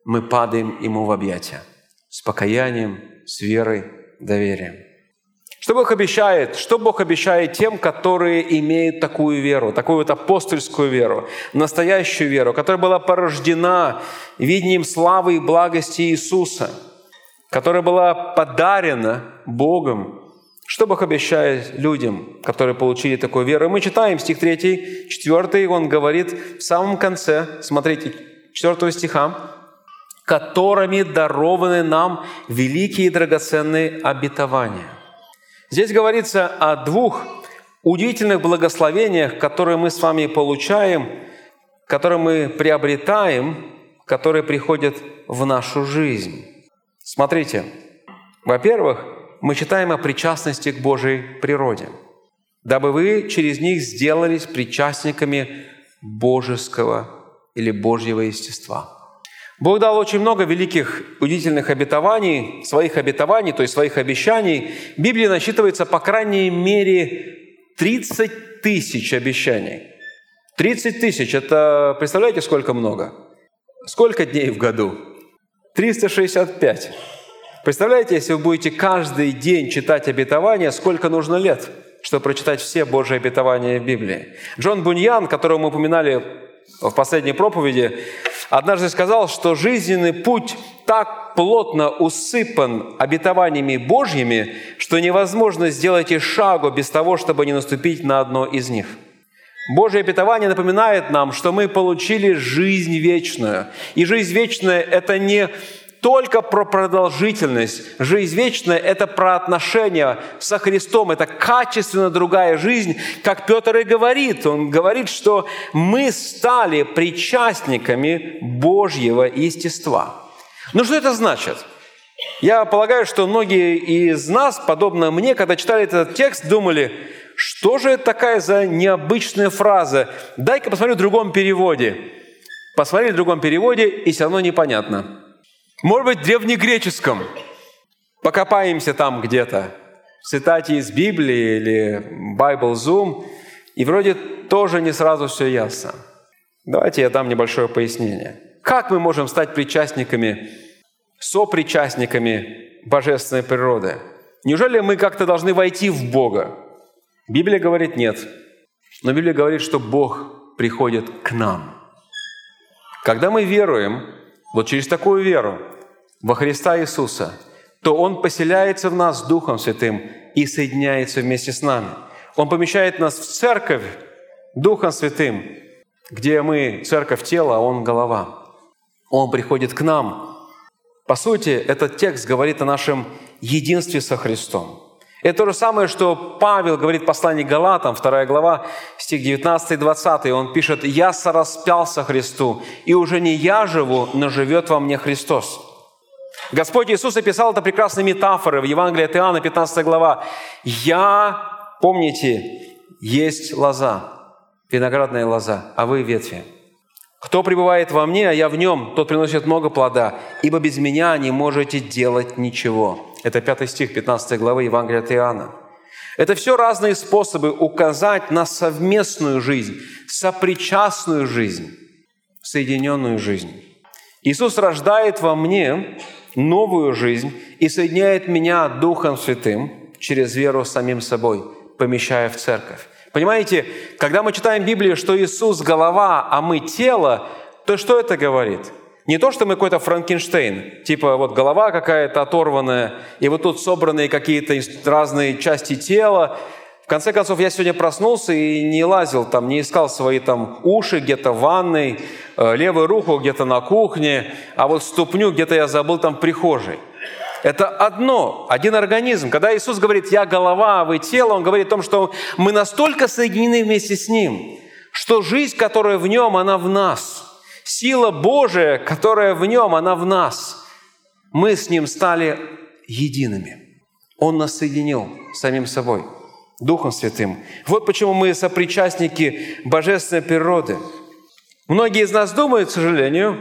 мы падаем Ему в объятия с покаянием, с верой, доверием. Что Бог обещает? Что Бог обещает тем, которые имеют такую веру, такую вот апостольскую веру, настоящую веру, которая была порождена видением славы и благости Иисуса, которая была подарена Богом что Бог обещает людям, которые получили такую веру? Мы читаем стих 3, 4, он говорит в самом конце, смотрите, 4 стиха, «которыми дарованы нам великие и драгоценные обетования». Здесь говорится о двух удивительных благословениях, которые мы с вами получаем, которые мы приобретаем, которые приходят в нашу жизнь. Смотрите, во-первых, мы читаем о причастности к Божьей природе, дабы вы через них сделались причастниками божеского или Божьего естества. Бог дал очень много великих, удивительных обетований, своих обетований, то есть своих обещаний. В Библии насчитывается по крайней мере 30 тысяч обещаний. 30 тысяч – это, представляете, сколько много? Сколько дней в году? 365. Представляете, если вы будете каждый день читать обетования, сколько нужно лет, чтобы прочитать все Божьи обетования в Библии? Джон Буньян, которого мы упоминали в последней проповеди, однажды сказал, что жизненный путь так плотно усыпан обетованиями Божьими, что невозможно сделать и шагу без того, чтобы не наступить на одно из них. Божье обетование напоминает нам, что мы получили жизнь вечную. И жизнь вечная – это не только про продолжительность. Жизнь вечная – это про отношения со Христом, это качественно другая жизнь, как Петр и говорит. Он говорит, что мы стали причастниками Божьего естества. Ну что это значит? Я полагаю, что многие из нас, подобно мне, когда читали этот текст, думали, что же это такая за необычная фраза? Дай-ка посмотрю в другом переводе. Посмотрели в другом переводе, и все равно непонятно. Может быть, в древнегреческом. Покопаемся там где-то. В цитате из Библии или Bible Zoom. И вроде тоже не сразу все ясно. Давайте я дам небольшое пояснение. Как мы можем стать причастниками, сопричастниками божественной природы? Неужели мы как-то должны войти в Бога? Библия говорит нет. Но Библия говорит, что Бог приходит к нам. Когда мы веруем, вот через такую веру во Христа Иисуса, то Он поселяется в нас Духом Святым и соединяется вместе с нами. Он помещает нас в церковь Духом Святым, где мы церковь тела, а Он голова. Он приходит к нам. По сути, этот текст говорит о нашем единстве со Христом. Это то же самое, что Павел говорит в послании Галатам, 2 глава, стих 19 и 20. Он пишет, «Я сораспялся Христу, и уже не я живу, но живет во мне Христос». Господь Иисус описал это прекрасной метафорой в Евангелии от Иоанна, 15 глава. «Я, помните, есть лоза, виноградная лоза, а вы ветви. Кто пребывает во мне, а я в нем, тот приносит много плода, ибо без меня не можете делать ничего». Это 5 стих 15 главы Евангелия от Иоанна. Это все разные способы указать на совместную жизнь, сопричастную жизнь, соединенную жизнь. Иисус рождает во мне новую жизнь и соединяет меня Духом Святым через веру самим собой, помещая в церковь. Понимаете, когда мы читаем Библию, что Иисус – голова, а мы – тело, то что это говорит? Не то, что мы какой-то Франкенштейн, типа вот голова какая-то оторванная, и вот тут собранные какие-то разные части тела, в конце концов, я сегодня проснулся и не лазил там, не искал свои там уши где-то в ванной, э, левую руку где-то на кухне, а вот ступню где-то я забыл там в прихожей. Это одно, один организм. Когда Иисус говорит «я голова, а вы тело», Он говорит о том, что мы настолько соединены вместе с Ним, что жизнь, которая в Нем, она в нас. Сила Божия, которая в Нем, она в нас. Мы с Ним стали едиными. Он нас соединил с самим собой, Духом Святым. Вот почему мы сопричастники божественной природы. Многие из нас думают, к сожалению,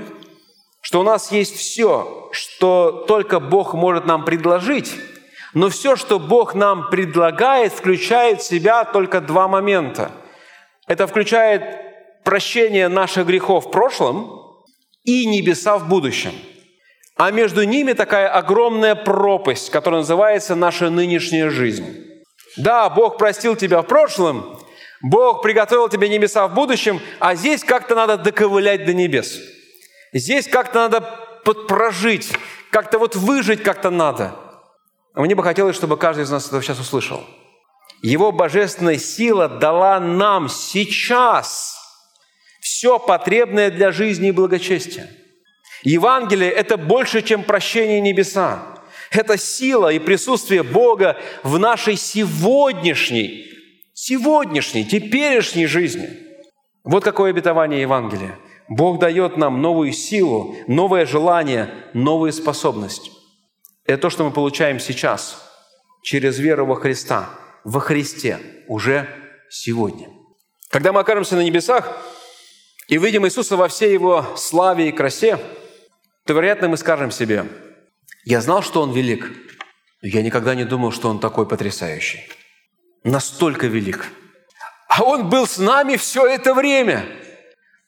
что у нас есть все, что только Бог может нам предложить, но все, что Бог нам предлагает, включает в себя только два момента. Это включает прощение наших грехов в прошлом и небеса в будущем. А между ними такая огромная пропасть, которая называется наша нынешняя жизнь. Да, Бог простил тебя в прошлом, Бог приготовил тебе небеса в будущем, а здесь как-то надо доковылять до небес – Здесь как-то надо прожить, как-то вот выжить как-то надо. Мне бы хотелось, чтобы каждый из нас это сейчас услышал. Его божественная сила дала нам сейчас все потребное для жизни и благочестия. Евангелие – это больше, чем прощение небеса. Это сила и присутствие Бога в нашей сегодняшней, сегодняшней, теперешней жизни. Вот какое обетование Евангелия – Бог дает нам новую силу, новое желание, новые способности. Это то, что мы получаем сейчас через веру во Христа, во Христе, уже сегодня. Когда мы окажемся на небесах и видим Иисуса во всей Его славе и красе, то, вероятно, мы скажем себе, «Я знал, что Он велик, но я никогда не думал, что Он такой потрясающий. Настолько велик. А Он был с нами все это время –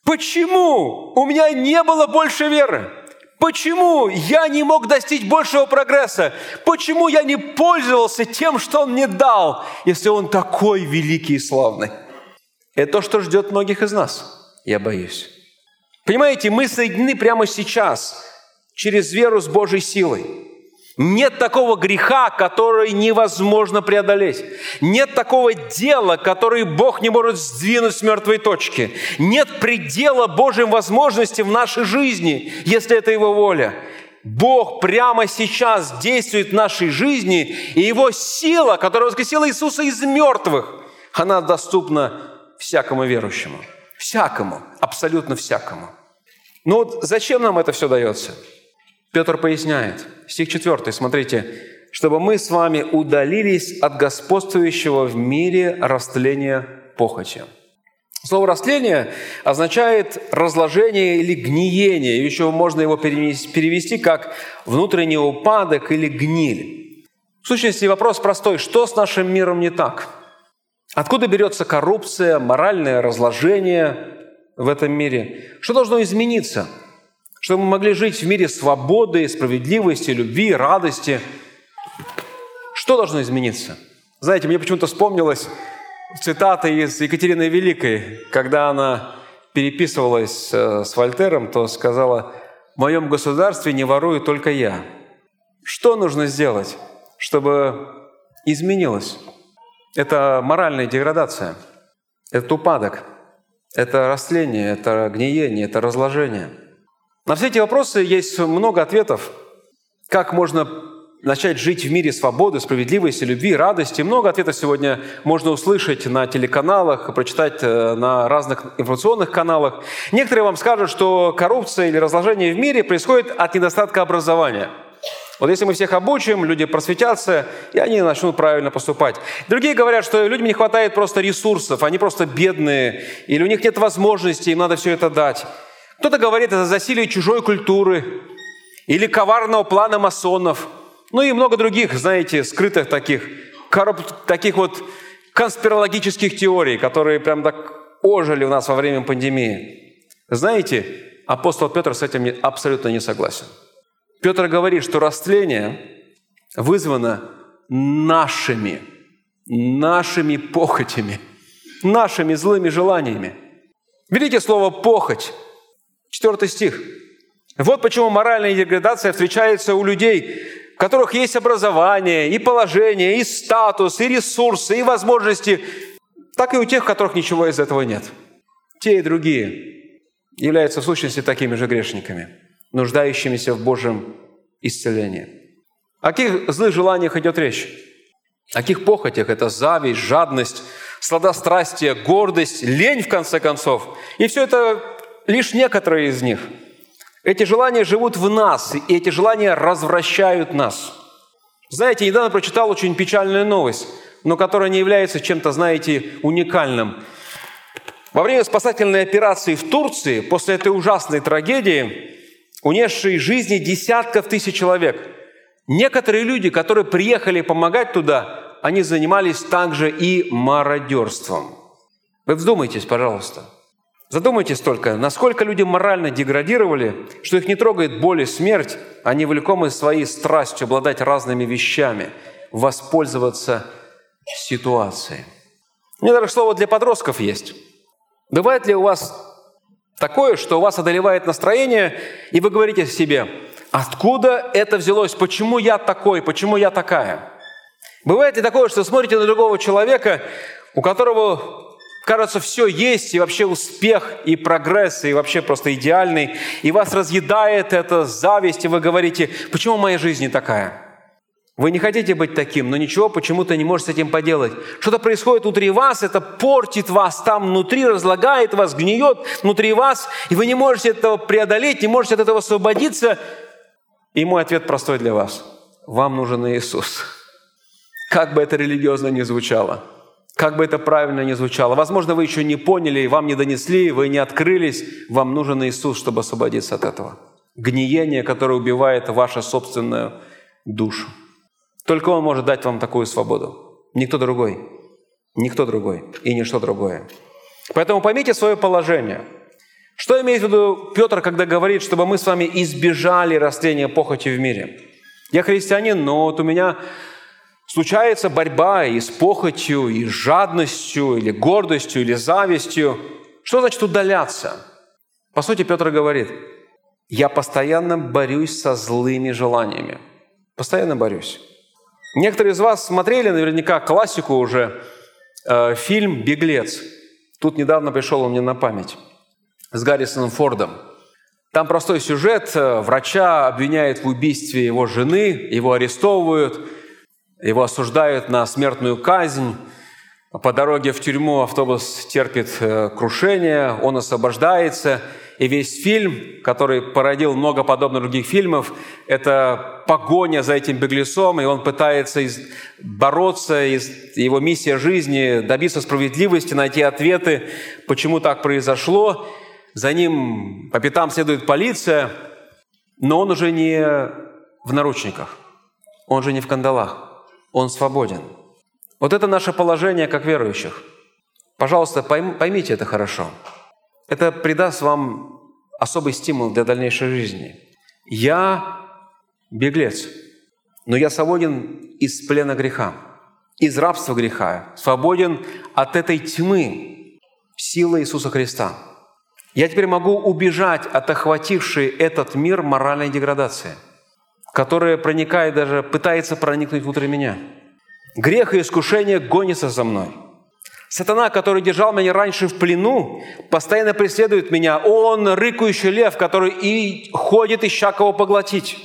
Почему у меня не было больше веры? Почему я не мог достичь большего прогресса? Почему я не пользовался тем, что Он мне дал, если Он такой великий и славный? Это то, что ждет многих из нас, я боюсь. Понимаете, мы соединены прямо сейчас через веру с Божьей силой. Нет такого греха, который невозможно преодолеть. Нет такого дела, который Бог не может сдвинуть с мертвой точки. Нет предела Божьим возможностям в нашей жизни, если это Его воля. Бог прямо сейчас действует в нашей жизни, и Его сила, которая воскресила Иисуса из мертвых, она доступна всякому верующему. Всякому, абсолютно всякому. Но вот зачем нам это все дается? Петр поясняет, стих 4, смотрите, «чтобы мы с вами удалились от господствующего в мире растления похоти». Слово «растление» означает разложение или гниение. Еще можно его перевести как внутренний упадок или гниль. В сущности, вопрос простой. Что с нашим миром не так? Откуда берется коррупция, моральное разложение в этом мире? Что должно измениться – чтобы мы могли жить в мире свободы, справедливости, любви, радости. Что должно измениться? Знаете, мне почему-то вспомнилась цитата из Екатерины Великой, когда она переписывалась э, с Вольтером, то сказала, «В моем государстве не ворую только я». Что нужно сделать, чтобы изменилось? Это моральная деградация, это упадок, это растление, это гниение, это разложение – на все эти вопросы есть много ответов. Как можно начать жить в мире свободы, справедливости, любви, радости. Много ответов сегодня можно услышать на телеканалах, прочитать э, на разных информационных каналах. Некоторые вам скажут, что коррупция или разложение в мире происходит от недостатка образования. Вот если мы всех обучим, люди просветятся, и они начнут правильно поступать. Другие говорят, что людям не хватает просто ресурсов, они просто бедные, или у них нет возможности, им надо все это дать. Кто-то говорит, это засилие чужой культуры или коварного плана масонов. Ну и много других, знаете, скрытых таких, коррупт, таких вот конспирологических теорий, которые прям так ожили у нас во время пандемии. Знаете, апостол Петр с этим абсолютно не согласен. Петр говорит, что растление вызвано нашими, нашими похотями, нашими злыми желаниями. Видите слово «похоть»? Четвертый стих. Вот почему моральная деградация встречается у людей, у которых есть образование, и положение, и статус, и ресурсы, и возможности, так и у тех, у которых ничего из этого нет. Те и другие являются в сущности такими же грешниками, нуждающимися в Божьем исцелении. О каких злых желаниях идет речь? О каких похотях? Это зависть, жадность, сладострастие, гордость, лень, в конце концов. И все это лишь некоторые из них. Эти желания живут в нас, и эти желания развращают нас. Знаете, недавно прочитал очень печальную новость, но которая не является чем-то, знаете, уникальным. Во время спасательной операции в Турции, после этой ужасной трагедии, унесшей жизни десятков тысяч человек, некоторые люди, которые приехали помогать туда, они занимались также и мародерством. Вы вздумайтесь, пожалуйста. Задумайтесь только, насколько люди морально деградировали, что их не трогает боль и смерть, они влекомы своей страстью обладать разными вещами, воспользоваться ситуацией. У меня даже слово для подростков есть. Бывает ли у вас такое, что у вас одолевает настроение, и вы говорите себе, откуда это взялось, почему я такой, почему я такая – Бывает ли такое, что смотрите на другого человека, у которого, кажется, все есть, и вообще успех, и прогресс, и вообще просто идеальный, и вас разъедает эта зависть, и вы говорите, почему моя жизнь не такая? Вы не хотите быть таким, но ничего почему-то не можете с этим поделать. Что-то происходит внутри вас, это портит вас там внутри, разлагает вас, гниет внутри вас, и вы не можете этого преодолеть, не можете от этого освободиться. И мой ответ простой для вас. Вам нужен Иисус. Как бы это религиозно ни звучало, как бы это правильно ни звучало. Возможно, вы еще не поняли, вам не донесли, вы не открылись. Вам нужен Иисус, чтобы освободиться от этого. Гниение, которое убивает вашу собственную душу. Только Он может дать вам такую свободу. Никто другой. Никто другой и ничто другое. Поэтому поймите свое положение. Что имеет в виду Петр, когда говорит, чтобы мы с вами избежали растления похоти в мире? Я христианин, но вот у меня случается борьба и с похотью, и с жадностью, или гордостью, или завистью, что значит удаляться? По сути, Петр говорит, я постоянно борюсь со злыми желаниями. Постоянно борюсь. Некоторые из вас смотрели наверняка классику уже, э, фильм «Беглец». Тут недавно пришел он мне на память с Гаррисоном Фордом. Там простой сюжет. Э, врача обвиняют в убийстве его жены, его арестовывают – его осуждают на смертную казнь. По дороге в тюрьму автобус терпит э, крушение, он освобождается. И весь фильм, который породил много подобных других фильмов, это погоня за этим беглецом, и он пытается из... бороться, из... его миссия жизни добиться справедливости, найти ответы, почему так произошло. За ним по пятам следует полиция, но он уже не в наручниках, он же не в кандалах он свободен. Вот это наше положение как верующих. Пожалуйста, поймите это хорошо. Это придаст вам особый стимул для дальнейшей жизни. Я беглец, но я свободен из плена греха, из рабства греха, свободен от этой тьмы силы Иисуса Христа. Я теперь могу убежать от охватившей этот мир моральной деградации – которое проникает даже, пытается проникнуть внутрь меня. Грех и искушение гонятся за мной. Сатана, который держал меня раньше в плену, постоянно преследует меня. Он рыкающий лев, который и ходит, ища кого поглотить.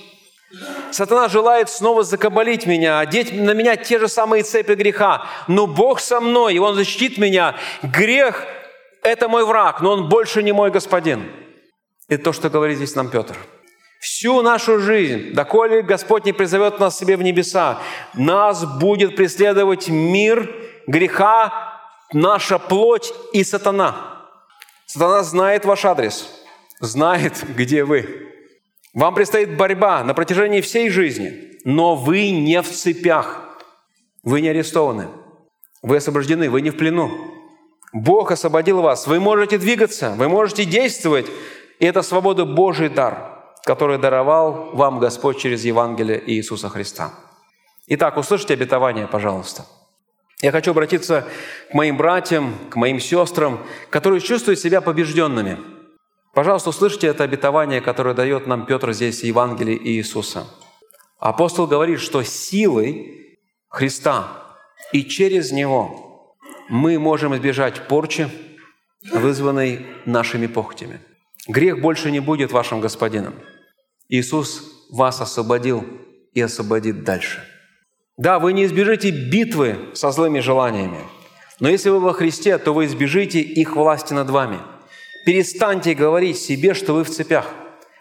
Сатана желает снова закабалить меня, одеть на меня те же самые цепи греха. Но Бог со мной, и Он защитит меня. Грех – это мой враг, но он больше не мой господин. Это то, что говорит здесь нам Петр – Всю нашу жизнь, доколе Господь не призовет нас себе в небеса, нас будет преследовать мир, греха, наша плоть и сатана. Сатана знает ваш адрес, знает, *laughs* где вы. Вам предстоит борьба на протяжении всей жизни, но вы не в цепях, вы не арестованы, вы освобождены, вы не в плену. Бог освободил вас, вы можете двигаться, вы можете действовать, и это свобода Божий дар – который даровал вам Господь через Евангелие Иисуса Христа. Итак, услышите обетование, пожалуйста. Я хочу обратиться к моим братьям, к моим сестрам, которые чувствуют себя побежденными. Пожалуйста, услышите это обетование, которое дает нам Петр здесь в Евангелии Иисуса. Апостол говорит, что силой Христа и через Него мы можем избежать порчи, вызванной нашими похотями. Грех больше не будет вашим господином. Иисус вас освободил и освободит дальше. Да, вы не избежите битвы со злыми желаниями, но если вы во Христе, то вы избежите их власти над вами. Перестаньте говорить себе, что вы в цепях,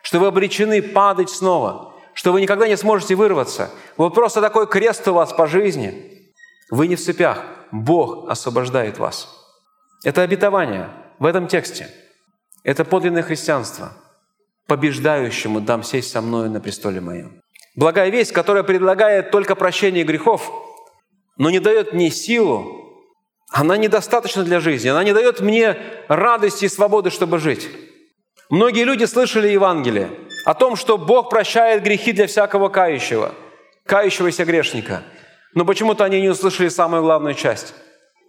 что вы обречены падать снова, что вы никогда не сможете вырваться. Вот просто такой крест у вас по жизни. Вы не в цепях. Бог освобождает вас. Это обетование в этом тексте. Это подлинное христианство. Побеждающему дам сесть со мною на престоле моем. Благая весть, которая предлагает только прощение грехов, но не дает мне силу, она недостаточна для жизни, она не дает мне радости и свободы, чтобы жить. Многие люди слышали Евангелие о том, что Бог прощает грехи для всякого кающего, кающегося грешника. Но почему-то они не услышали самую главную часть.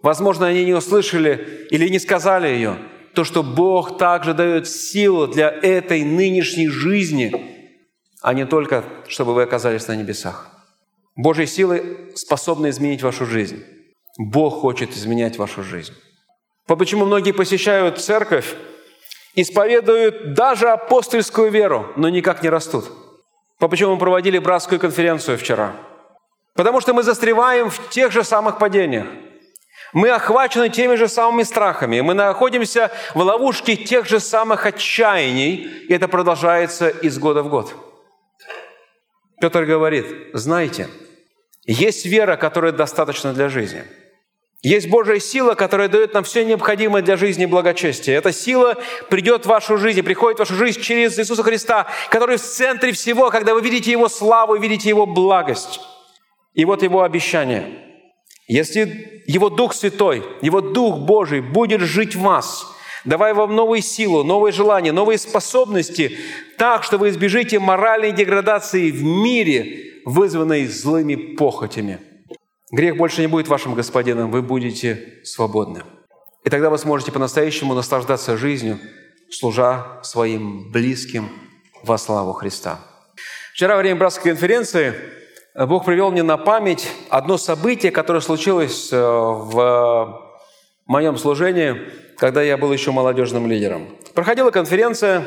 Возможно, они не услышали или не сказали ее. То, что Бог также дает силу для этой нынешней жизни, а не только, чтобы вы оказались на небесах. Божьи силы способны изменить вашу жизнь. Бог хочет изменять вашу жизнь. Почему многие посещают церковь, исповедуют даже апостольскую веру, но никак не растут? Почему мы проводили братскую конференцию вчера? Потому что мы застреваем в тех же самых падениях. Мы охвачены теми же самыми страхами. Мы находимся в ловушке тех же самых отчаяний, и это продолжается из года в год. Петр говорит, знаете, есть вера, которая достаточна для жизни – есть Божья сила, которая дает нам все необходимое для жизни и благочестия. Эта сила придет в вашу жизнь, приходит в вашу жизнь через Иисуса Христа, который в центре всего, когда вы видите Его славу, видите Его благость. И вот Его обещание. Если Его Дух Святой, Его Дух Божий будет жить в вас, давая вам новую силу, новые желания, новые способности, так, что вы избежите моральной деградации в мире, вызванной злыми похотями – Грех больше не будет вашим господином, вы будете свободны. И тогда вы сможете по-настоящему наслаждаться жизнью, служа своим близким во славу Христа. Вчера во время братской конференции Бог привел мне на память одно событие, которое случилось э, в моем служении, когда я был еще молодежным лидером. Проходила конференция,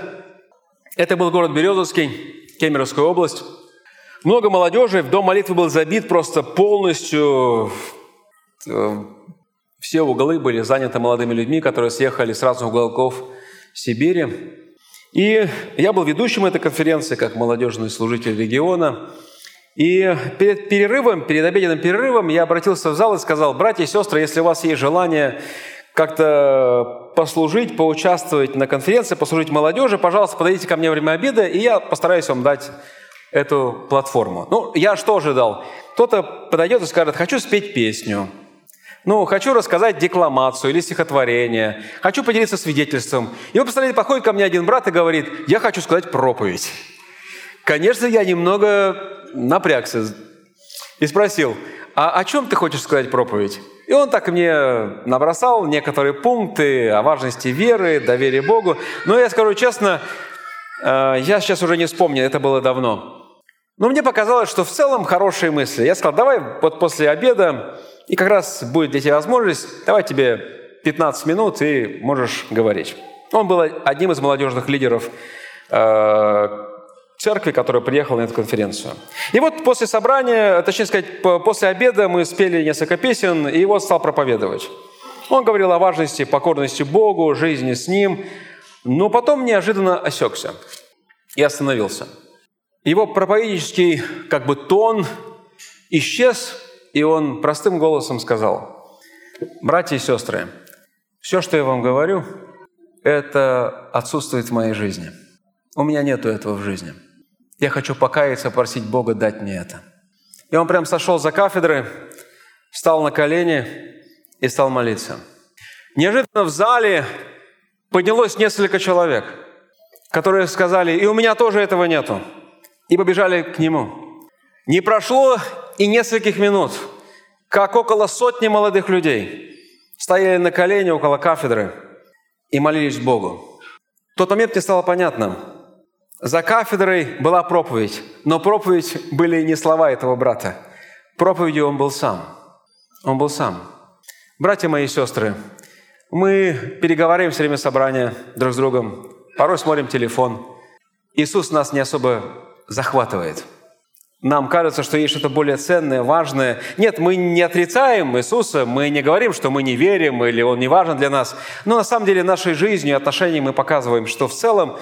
это был город Березовский, Кемеровская область. Много молодежи, в дом молитвы был забит просто полностью. Э, все углы были заняты молодыми людьми, которые съехали с разных уголков Сибири. И я был ведущим этой конференции, как молодежный служитель региона. И перед перерывом, перед обеденным перерывом я обратился в зал и сказал, братья и сестры, если у вас есть желание как-то послужить, поучаствовать на конференции, послужить молодежи, пожалуйста, подойдите ко мне во время обеда, и я постараюсь вам дать эту платформу. Ну, я что ожидал? Кто-то подойдет и скажет, хочу спеть песню, ну, хочу рассказать декламацию или стихотворение, хочу поделиться свидетельством. И вы представляете, подходит ко мне один брат и говорит, я хочу сказать проповедь. Конечно, я немного напрягся и спросил, а о чем ты хочешь сказать проповедь? И он так мне набросал некоторые пункты о важности веры, доверия Богу. Но я скажу честно, э, я сейчас уже не вспомню, это было давно. Но мне показалось, что в целом хорошие мысли. Я сказал, давай вот после обеда, и как раз будет для тебя возможность, давай тебе 15 минут, и можешь говорить. Он был одним из молодежных лидеров э, церкви, который приехал на эту конференцию. И вот после собрания, точнее сказать, после обеда мы спели несколько песен, и вот стал проповедовать. Он говорил о важности покорности Богу, жизни с Ним, но потом неожиданно осекся и остановился – его проповеднический как бы тон исчез, и он простым голосом сказал, «Братья и сестры, все, что я вам говорю, это отсутствует в моей жизни. У меня нету этого в жизни. Я хочу покаяться, просить Бога дать мне это». И он прям сошел за кафедры, встал на колени и стал молиться. Неожиданно в зале поднялось несколько человек, которые сказали, и у меня тоже этого нету и побежали к нему. Не прошло и нескольких минут, как около сотни молодых людей стояли на колени около кафедры и молились Богу. В тот момент мне стало понятно, за кафедрой была проповедь, но проповедь были не слова этого брата. Проповедью он был сам. Он был сам. Братья мои и сестры, мы переговариваем все время собрания друг с другом, порой смотрим телефон. Иисус нас не особо захватывает. нам кажется, что есть что-то более ценное, важное. Нет, мы не отрицаем Иисуса, мы не говорим, что мы не верим или Он не важен для нас. Но на самом деле нашей жизнью и отношением мы показываем, что в целом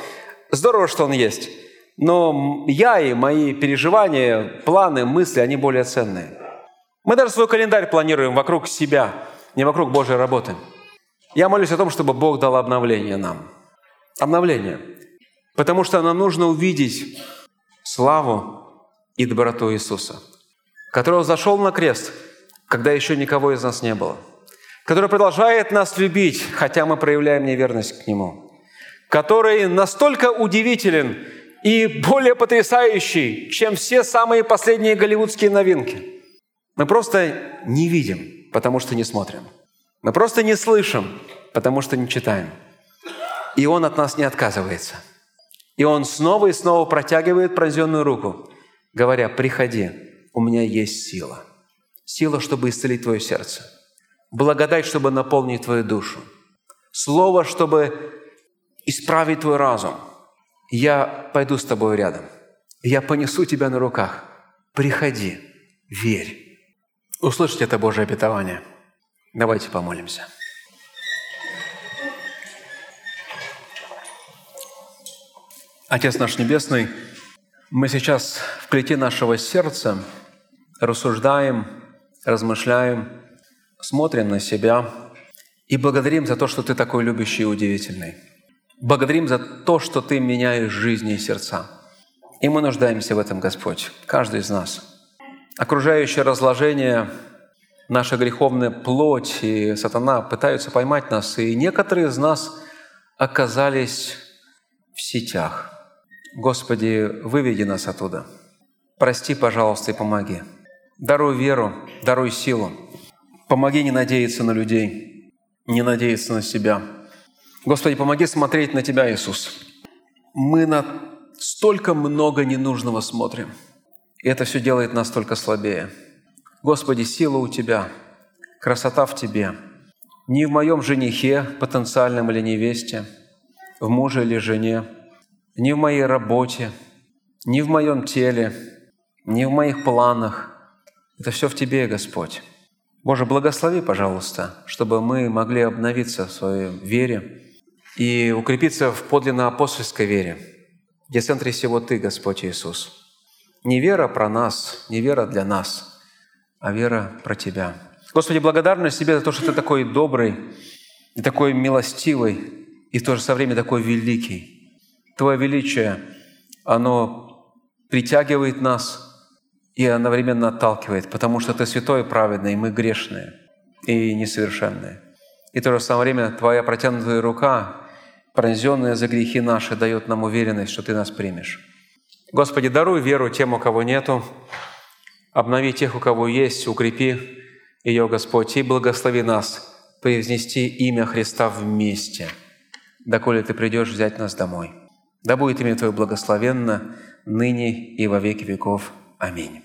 здорово, что Он есть. Но я и мои переживания, планы, мысли, они более ценные. Мы даже свой календарь планируем вокруг себя, не вокруг Божьей работы. Я молюсь о том, чтобы Бог дал обновление нам. Обновление. Потому что нам нужно увидеть славу и доброту Иисуса, который зашел на крест, когда еще никого из нас не было, который продолжает нас любить, хотя мы проявляем неверность к Нему, который настолько удивителен и более потрясающий, чем все самые последние голливудские новинки. Мы просто не видим, потому что не смотрим. Мы просто не слышим, потому что не читаем. И Он от нас не отказывается. И Он снова и снова протягивает пронзенную руку говоря, приходи, у меня есть сила. Сила, чтобы исцелить твое сердце. Благодать, чтобы наполнить твою душу. Слово, чтобы исправить твой разум. Я пойду с тобой рядом. Я понесу тебя на руках. Приходи, верь. Услышите это Божье обетование. Давайте помолимся. Отец наш Небесный, мы сейчас в клете нашего сердца рассуждаем, размышляем, смотрим на себя и благодарим за то, что Ты такой любящий и удивительный. Благодарим за то, что Ты меняешь жизни и сердца. И мы нуждаемся в этом, Господь, каждый из нас. Окружающее разложение, наша греховная плоть и сатана пытаются поймать нас, и некоторые из нас оказались в сетях – Господи, выведи нас оттуда. Прости, пожалуйста, и помоги. Даруй веру, даруй силу. Помоги не надеяться на людей, не надеяться на себя. Господи, помоги смотреть на Тебя, Иисус. Мы на столько много ненужного смотрим. И это все делает нас только слабее. Господи, сила у Тебя, красота в Тебе. Не в моем женихе, потенциальном или невесте, в муже или жене – ни в моей работе, ни в моем теле, ни в моих планах. Это все в Тебе, Господь. Боже, благослови, пожалуйста, чтобы мы могли обновиться в своей вере и укрепиться в подлинно апостольской вере, где в центре всего Ты, Господь Иисус. Не вера про нас, не вера для нас, а вера про Тебя. Господи, благодарность Тебе за то, что Ты такой добрый, и такой милостивый, и в то же время такой великий – Твое величие, оно притягивает нас и одновременно отталкивает, потому что Ты святой и праведный, и мы грешные и несовершенные. И в то же самое время Твоя протянутая рука, пронзенная за грехи наши, дает нам уверенность, что Ты нас примешь. Господи, даруй веру тем, у кого нету, обнови тех, у кого есть, укрепи ее, Господь, и благослови нас произнести имя Христа вместе, доколе Ты придешь взять нас домой. Да будет имя Твое благословенно ныне и во веки веков. Аминь.